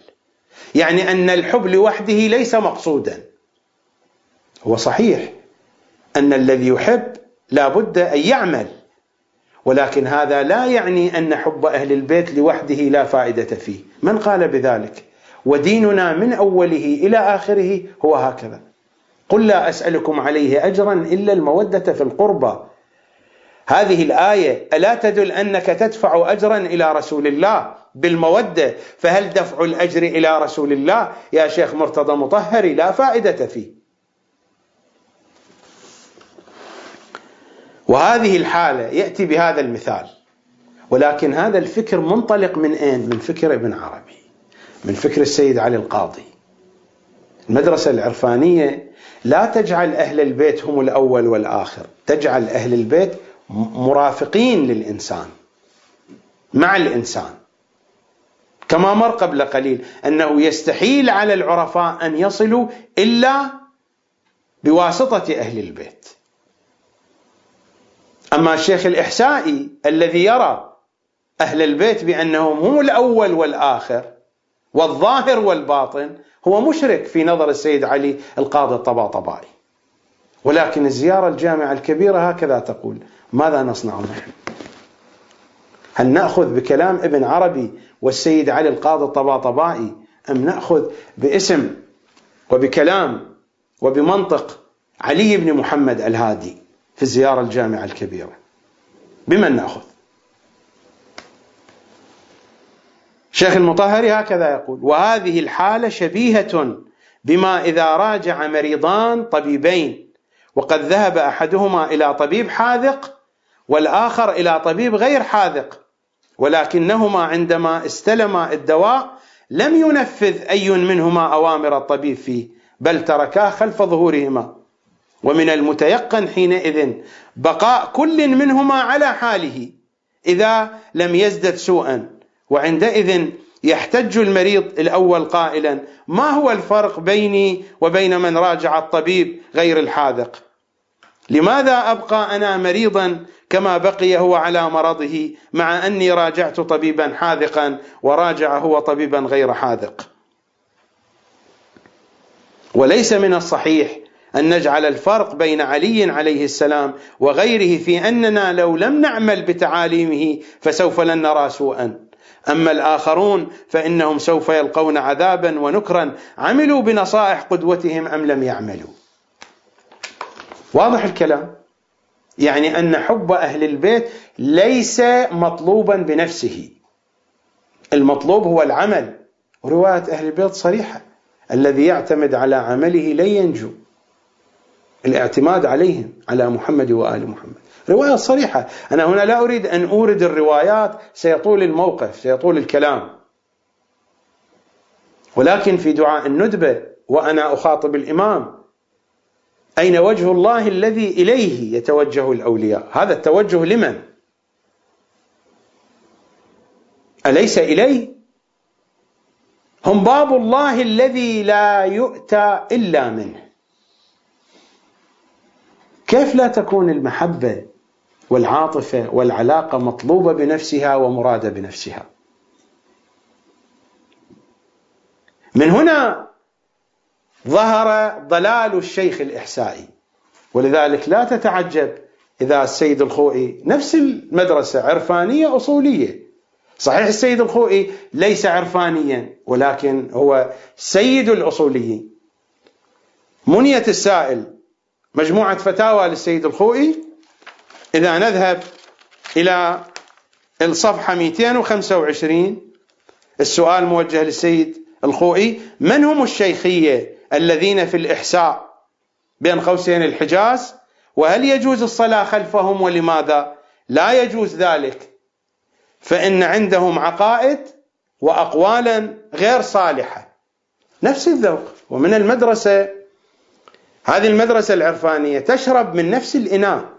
يعني أن الحب لوحده ليس مقصودا. هو صحيح أن الذي يحب لا بد أن يعمل ولكن هذا لا يعني أن حب أهل البيت لوحده لا فائدة فيه. من قال بذلك؟ وديننا من أوله إلى آخره هو هكذا. قل لا أسألكم عليه أجرا إلا المودة في القربى هذه الآية ألا تدل أنك تدفع أجرا إلى رسول الله بالمودة؟ فهل دفع الأجر إلى رسول الله؟ يا شيخ مرتضى مطهري لا فائدة فيه. وهذه الحالة يأتي بهذا المثال. ولكن هذا الفكر منطلق من أين؟ من فكر ابن عربي من فكر السيد علي القاضي. المدرسة العرفانية لا تجعل أهل البيت هم الأول والآخر تجعل أهل البيت مرافقين للإنسان مع الإنسان. كما مر قبل قليل أنه يستحيل على العرفاء أن يصلوا إلا بواسطة أهل البيت. أما الشيخ الإحسائي الذي يرى أهل البيت بأنهم هم الأول والآخر والظاهر والباطن هو مشرك في نظر السيد علي القاضي الطباطبائي. ولكن الزيارة الجامعة الكبيرة هكذا تقول ماذا نصنع نحن؟ هل نأخذ بكلام ابن عربي والسيد علي القاضي الطباطبائي؟ أم نأخذ باسم وبكلام وبمنطق علي بن محمد الهادي في الزيارة الجامعة الكبيرة؟ بمن نأخذ؟ شيخ المطهري هكذا يقول وهذه الحالة شبيهة بما إذا راجع مريضان طبيبين وقد ذهب أحدهما إلى طبيب حاذق والآخر إلى طبيب غير حاذق. ولكنهما عندما استلما الدواء لم ينفذ أي منهما أوامر الطبيب فيه بل تركاه خلف ظهورهما. ومن المتيقن حينئذ بقاء كل منهما على حاله إذا لم يزدد سوءا. وعندئذ يحتج المريض الأول قائلا ما هو الفرق بيني وبين من راجع الطبيب غير الحاذق؟ لماذا أبقى أنا مريضا كما بقي هو على مرضه مع أني راجعت طبيبا حاذقا وراجع هو طبيبا غير حاذق؟ وليس من الصحيح أن نجعل الفرق بين علي عليه السلام وغيره في أننا لو لم نعمل بتعاليمه فسوف لن نرى سوءا. أما الآخرون فإنهم سوف يلقون عذابا ونكرا. عملوا بنصائح قدوتهم أم لم يعملوا؟ واضح الكلام؟ يعني أن حب أهل البيت ليس مطلوبا بنفسه. المطلوب هو العمل. ورواية أهل البيت صريحة. الذي يعتمد على عمله لن ينجو. الاعتماد عليهم على محمد وآل محمد. رواية صريحة. أنا هنا لا أريد أن أورد الروايات سيطول الموقف سيطول الكلام. ولكن في دعاء الندبة وأنا أخاطب الإمام أين وجه الله الذي إليه يتوجه الأولياء؟ هذا التوجه لمن؟ أليس إليه؟ هم باب الله الذي لا يؤتى إلا منه. كيف لا تكون المحبة والعاطفة والعلاقة مطلوبة بنفسها ومرادة بنفسها؟ من هنا ظهر ضلال الشيخ الإحسائي. ولذلك لا تتعجب إذا السيد الخوئي نفس المدرسة عرفانية أصولية. صحيح السيد الخوئي ليس عرفانيا ولكن هو سيد الأصوليين. منية السائل مجموعة فتاوى للسيد الخوئي. إذا نذهب إلى الصفحة 225 السؤال موجه للسيد الخوئي من هم الشيخية؟ الذين في الإحساء بين قوسين الحجاز وهل يجوز الصلاة خلفهم ولماذا؟ لا يجوز ذلك. فإن عندهم عقائد وأقوالا غير صالحة. نفس الذوق ومن المدرسة هذه المدرسة العرفانية تشرب من نفس الإناء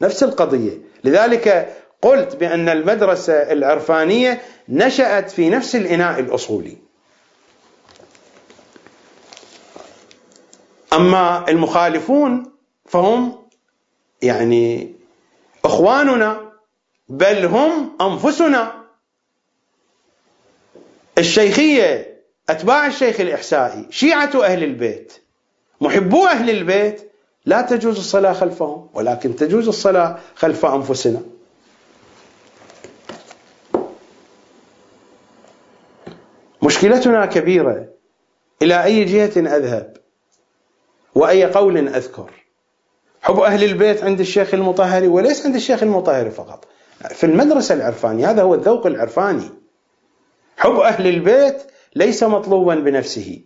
نفس القضية. لذلك قلت بأن المدرسة العرفانية نشأت في نفس الإناء الأصولي. أما المخالفون فهم يعني إخواننا بل هم أنفسنا. الشيخية أتباع الشيخ الإحسائي شيعة أهل البيت محبو أهل البيت لا تجوز الصلاة خلفهم ولكن تجوز الصلاة خلف أنفسنا. مشكلتنا كبيرة. إلى أي جهة أذهب؟ وأي قول أذكر. حب أهل البيت عند الشيخ المطهري وليس عند الشيخ المطهري فقط. في المدرسة العرفانية هذا هو الذوق العرفاني. حب أهل البيت ليس مطلوبا بنفسه.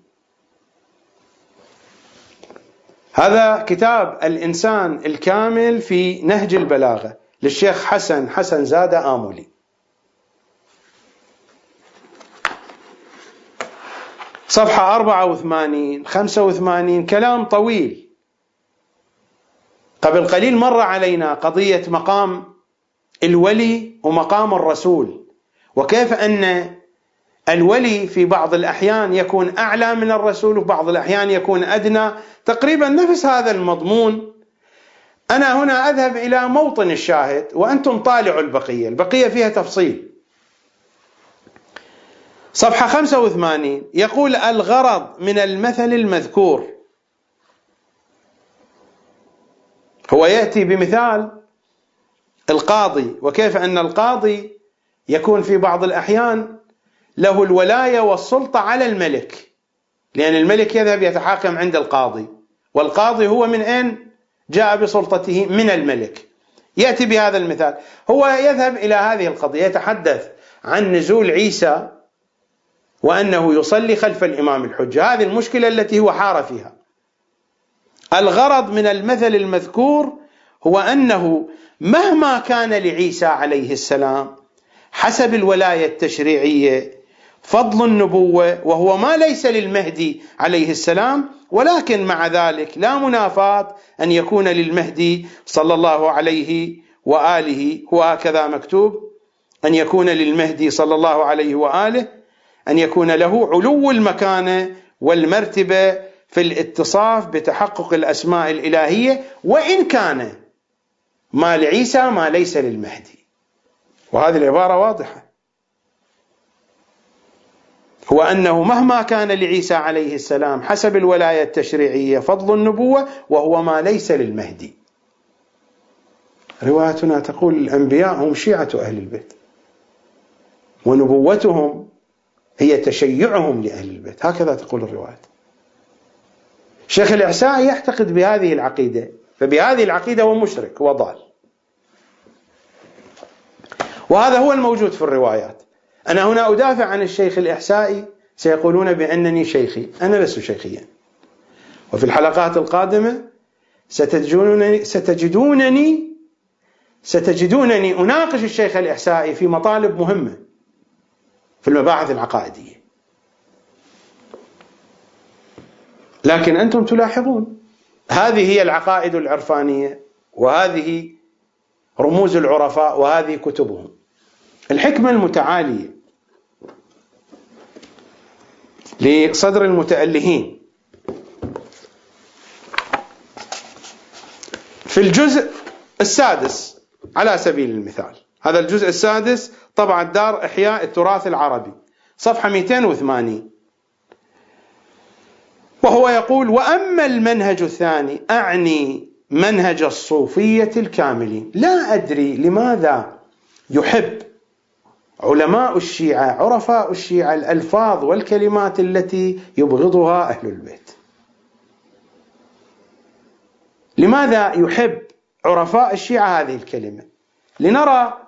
هذا كتاب الإنسان الكامل في نهج البلاغة للشيخ حسن حسن زادة آمولي. صفحة 84 85 كلام طويل. قبل قليل مر علينا قضية مقام الولي ومقام الرسول وكيف أن الولي في بعض الأحيان يكون أعلى من الرسول وفي بعض الأحيان يكون أدنى. تقريبا نفس هذا المضمون. أنا هنا أذهب إلى موطن الشاهد وأنتم طالعوا البقية. البقية فيها تفصيل. صفحة 85 يقول الغرض من المثل المذكور. هو يأتي بمثال القاضي وكيف أن القاضي يكون في بعض الأحيان له الولاية والسلطة على الملك لأن الملك يذهب يتحاكم عند القاضي والقاضي هو من أين جاء بسلطته؟ من الملك. يأتي بهذا المثال. هو يذهب إلى هذه القضية يتحدث عن نزول عيسى وأنه يصلي خلف الإمام الحجة هذه المشكلة التي هو حار فيها. الغرض من المثل المذكور هو أنه مهما كان لعيسى عليه السلام حسب الولاية التشريعية فضل النبوة وهو ما ليس للمهدي عليه السلام ولكن مع ذلك لا منافاة أن يكون للمهدي صلى الله عليه وآله. وهكذا مكتوب أن يكون للمهدي صلى الله عليه وآله أن يكون له علو المكانة والمرتبة في الاتصاف بتحقق الأسماء الإلهية وإن كان ما لعيسى ما ليس للمهدي. وهذه العبارة واضحة. هو أنه مهما كان لعيسى عليه السلام حسب الولاية التشريعية فضل النبوة وهو ما ليس للمهدي. روايتنا تقول الأنبياء هم شيعة أهل البيت ونبوتهم هي تشيعهم لأهل البيت. هكذا تقول الرواية. شيخ الإعساء يعتقد بهذه العقيدة فبهذه العقيدة هو مشرك وضال وهذا هو الموجود في الروايات. أنا هنا أدافع عن الشيخ الإحسائي سيقولون بأنني شيخي. أنا لست شيخيا. وفي الحلقات القادمة ستجدونني ستجدونني ستجدونني أناقش الشيخ الإحسائي في مطالب مهمة. في المباحث العقائدية. لكن أنتم تلاحظون هذه هي العقائد العرفانية وهذه رموز العرفاء وهذه كتبهم. الحكمة المتعالية لصدر المتألهين. في الجزء السادس على سبيل المثال هذا الجزء السادس طبعا دار إحياء التراث العربي صفحة 280 وهو يقول وأما المنهج الثاني أعني منهج الصوفية الكاملين. لا أدري لماذا يحب علماء الشيعة عرفاء الشيعة الألفاظ والكلمات التي يبغضها أهل البيت. لماذا يحب عرفاء الشيعة هذه الكلمة؟ لنرى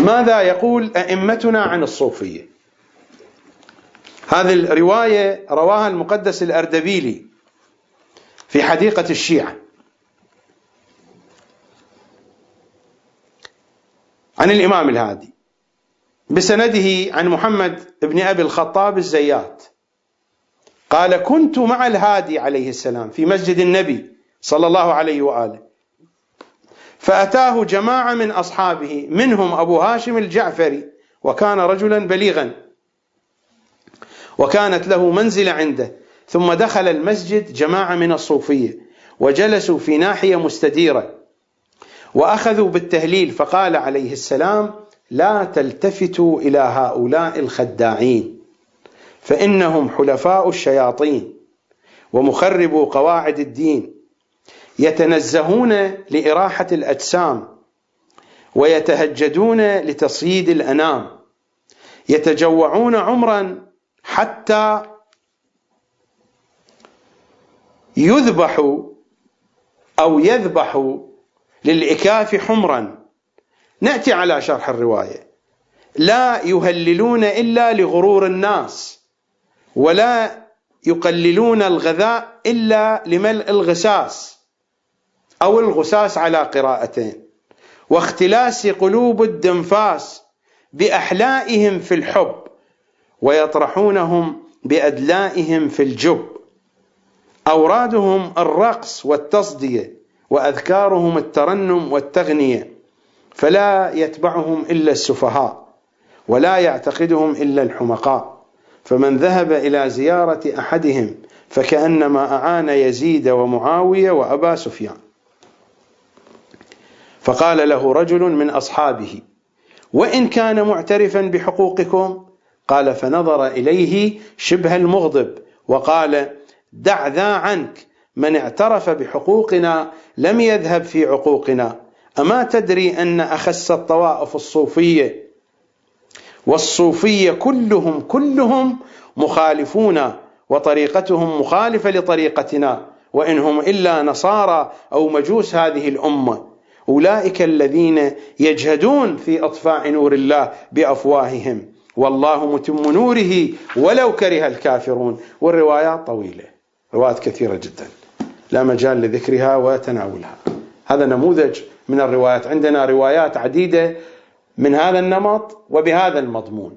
ماذا يقول أئمتنا عن الصوفية؟ هذه الرواية رواها المقدس الأردبيلي في حديقة الشيعة. عن الإمام الهادي. بسنده عن محمد بن أبي الخطاب الزيات. قال كنت مع الهادي عليه السلام في مسجد النبي صلى الله عليه وآله. فأتاه جماعة من أصحابه منهم أبو هاشم الجعفري وكان رجلا بليغا. وكانت له منزله عنده. ثم دخل المسجد جماعة من الصوفية وجلسوا في ناحية مستديرة. وأخذوا بالتهليل فقال عليه السلام لا تلتفتوا إلى هؤلاء الخداعين فإنهم حلفاء الشياطين ومخربو قواعد الدين يتنزهون لإراحة الأجسام ويتهجدون لتصييد الأنام يتجوعون عمرا حتى يذبح أو يذبح للإكاف حمرا. نأتي على شرح الرواية. لا يهللون إلا لغرور الناس ولا يقللون الغذاء إلا لملء الغساس. أو الغساس على قراءتين. واختلاس قلوب الدنفاس بأحلائهم في الحب ويطرحونهم بأدلائهم في الجب. أورادهم الرقص والتصدية وأذكارهم الترنم والتغنية. فلا يتبعهم إلا السفهاء ولا يعتقدهم إلا الحمقاء. فمن ذهب إلى زيارة أحدهم فكأنما أعان يزيد ومعاوية وأبا سفيان. فقال له رجل من أصحابه وإن كان معترفا بحقوقكم؟ قال فنظر إليه شبه المغضب وقال دع ذا عنك من اعترف بحقوقنا لم يذهب في عقوقنا. أما تدري أن أخس الطوائف الصوفية؟ والصوفية كلهم كلهم مخالفون وطريقتهم مخالفة لطريقتنا وإن هم إلا نصارى أو مجوس هذه الأمة. أولئك الذين يجهدون في إطفاء نور الله بأفواههم. والله متم نوره ولو كره الكافرون. والروايات طويلة. روايات كثيرة جدا. لا مجال لذكرها وتناولها. هذا نموذج من الروايات. عندنا روايات عديدة من هذا النمط وبهذا المضمون.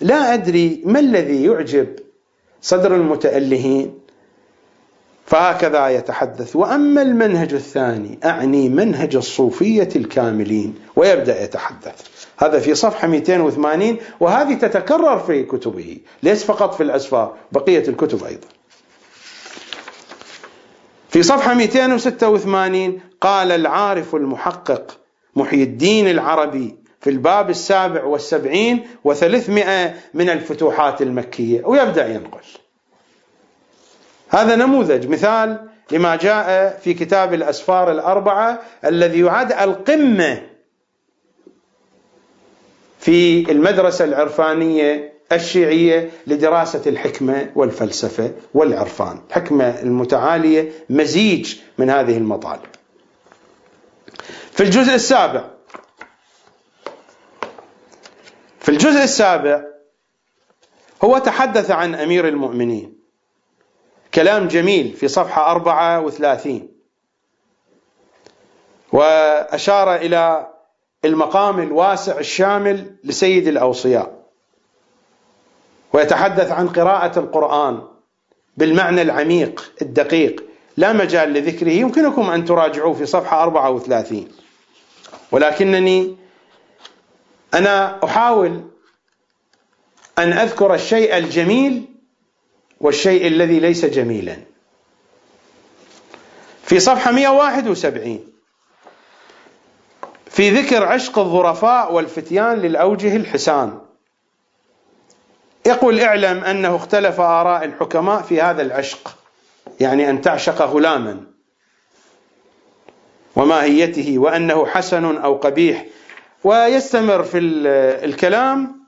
لا أدري ما الذي يعجب صدر المتألهين. فهكذا يتحدث. وأما المنهج الثاني أعني منهج الصوفية الكاملين ويبدأ يتحدث. هذا في صفحة 280 وهذه تتكرر في كتبه ليس فقط في الأسفار بقية الكتب أيضا. في صفحة 286 قال العارف المحقق محي الدين العربي في الباب السابع والسبعين وثلاثمائة من الفتوحات المكية ويبدأ ينقل. هذا نموذج. مثال لما جاء في كتاب الأسفار الأربعة الذي يعد القمة في المدرسة العرفانية الشيعية لدراسة الحكمة والفلسفة والعرفان. الحكمة المتعالية مزيج من هذه المطالب. في الجزء السابع في الجزء السابع هو تحدث عن أمير المؤمنين. كلام جميل في صفحة 34 وأشار إلى المقام الواسع الشامل لسيد الأوصياء. ويتحدث عن قراءة القرآن بالمعنى العميق الدقيق. لا مجال لذكره. يمكنكم أن تراجعوه في صفحة 34 ولكنني أنا أحاول أن أذكر الشيء الجميل والشيء الذي ليس جميلا. في صفحة 171 في ذكر عشق الظرفاء والفتيان للأوجه الحسان. يقول اعلم أنه اختلف آراء الحكماء في هذا العشق يعني أن تعشق غلاما وماهيته وأنه حسن أو قبيح. ويستمر في الكلام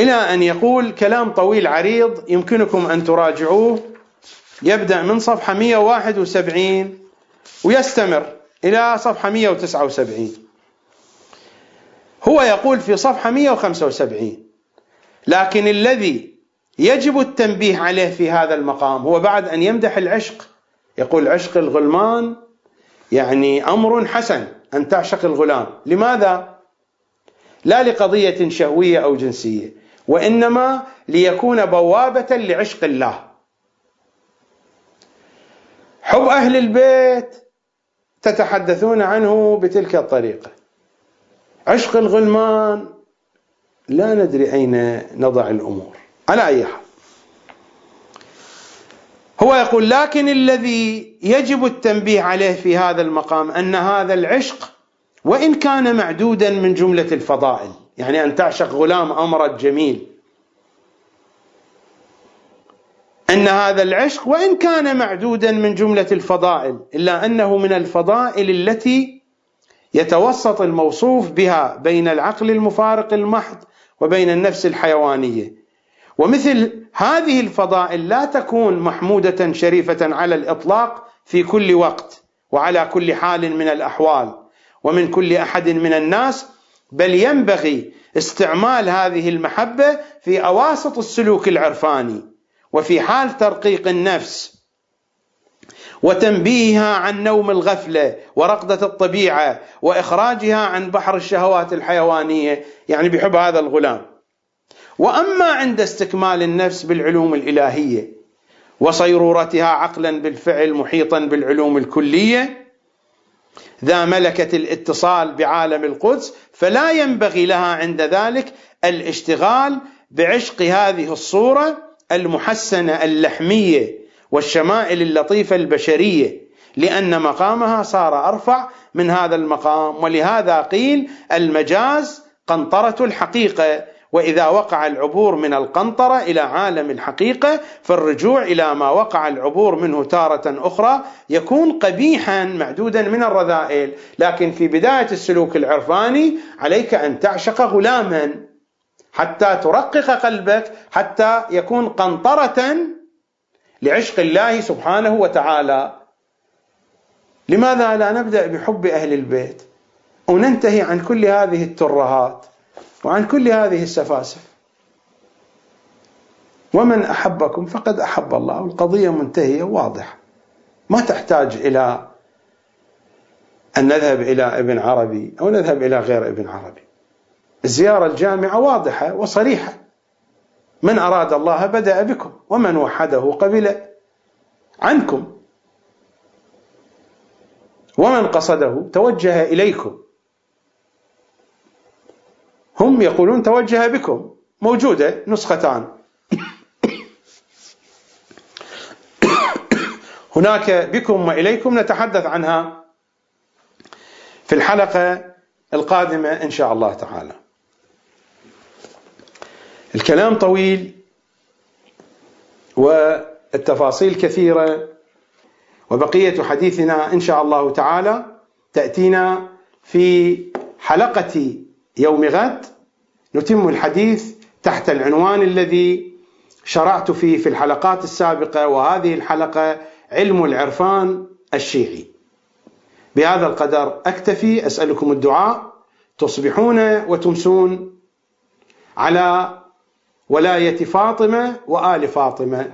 إلى أن يقول كلام طويل عريض يمكنكم أن تراجعوه. يبدأ من صفحة 171 ويستمر إلى صفحة 179 هو يقول في صفحة 175 لكن الذي يجب التنبيه عليه في هذا المقام هو بعد أن يمدح العشق. يقول عشق الغلمان يعني أمر حسن أن تعشق الغلام. لماذا؟ لا لقضية شهوية أو جنسية. وإنما ليكون بوابة لعشق الله. حب أهل البيت تتحدثون عنه بتلك الطريقة. عشق الغلمان لا ندري أين نضع الأمور. على أي حال. هو يقول لكن الذي يجب التنبيه عليه في هذا المقام أن هذا العشق وإن كان معدودا من جملة الفضائل. يعني أن تعشق غلام أمرد جميل أن هذا العشق وإن كان معدودا من جملة الفضائل إلا أنه من الفضائل التي يتوسط الموصوف بها بين العقل المفارق المحض وبين النفس الحيوانية. ومثل هذه الفضائل لا تكون محمودة شريفة على الإطلاق في كل وقت وعلى كل حال من الأحوال ومن كل أحد من الناس بل ينبغي استعمال هذه المحبة في أواسط السلوك العرفاني وفي حال ترقيق النفس وتنبيهها عن نوم الغفلة ورقدة الطبيعة وإخراجها عن بحر الشهوات الحيوانية يعني بحب هذا الغلام. وأما عند استكمال النفس بالعلوم الإلهية وصيرورتها عقلا بالفعل محيطا بالعلوم الكلية ذا ملكة الاتصال بعالم القدس فلا ينبغي لها عند ذلك الاشتغال بعشق هذه الصورة المحسنة اللحمية والشمائل اللطيفة البشرية لأن مقامها صار أرفع من هذا المقام ولهذا قيل المجاز قنطرة الحقيقة. وإذا وقع العبور من القنطرة إلى عالم الحقيقة فالرجوع إلى ما وقع العبور منه تارة أخرى يكون قبيحا معدودا من الرذائل. لكن في بداية السلوك العرفاني عليك أن تعشق غلاما حتى ترقق قلبك حتى يكون قنطرة لعشق الله سبحانه وتعالى. لماذا لا نبدأ بحب أهل البيت؟ وننتهي عن كل هذه الترهات. وعن كل هذه السفاسف. ومن أحبكم فقد أحب الله. القضية منتهية واضحة. ما تحتاج إلى أن نذهب إلى ابن عربي أو نذهب إلى غير ابن عربي. الزيارة الجامعة واضحة وصريحة. من أراد الله بدأ بكم ومن وحده قبل عنكم. ومن قصده توجه إليكم. هم يقولون توجه بكم. موجودة نسختان. هناك بكم وإليكم نتحدث عنها في الحلقة القادمة إن شاء الله تعالى. الكلام طويل والتفاصيل كثيرة وبقية حديثنا إن شاء الله تعالى تأتينا في حلقة يوم غد نتم الحديث تحت العنوان الذي شرعت فيه في الحلقات السابقة وهذه الحلقة علم العرفان الشيعي. بهذا القدر أكتفي أسألكم الدعاء. تصبحون وتمسون على ولاية فاطمة وآل فاطمة.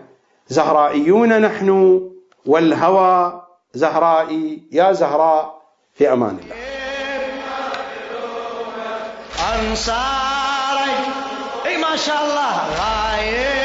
زهرائيون نحن والهوى زهرائي. يا زهراء في أمان الله. اي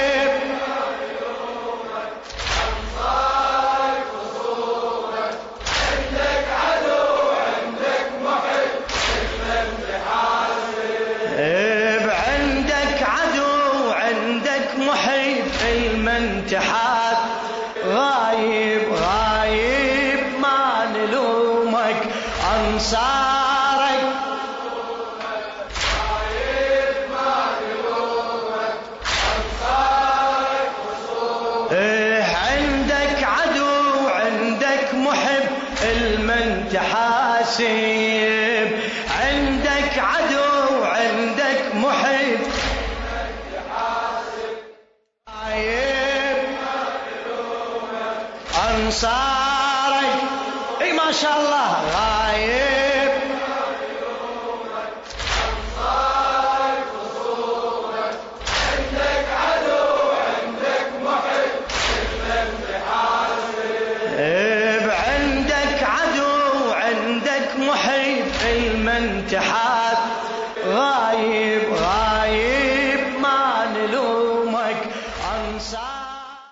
انصارك اي ما شاء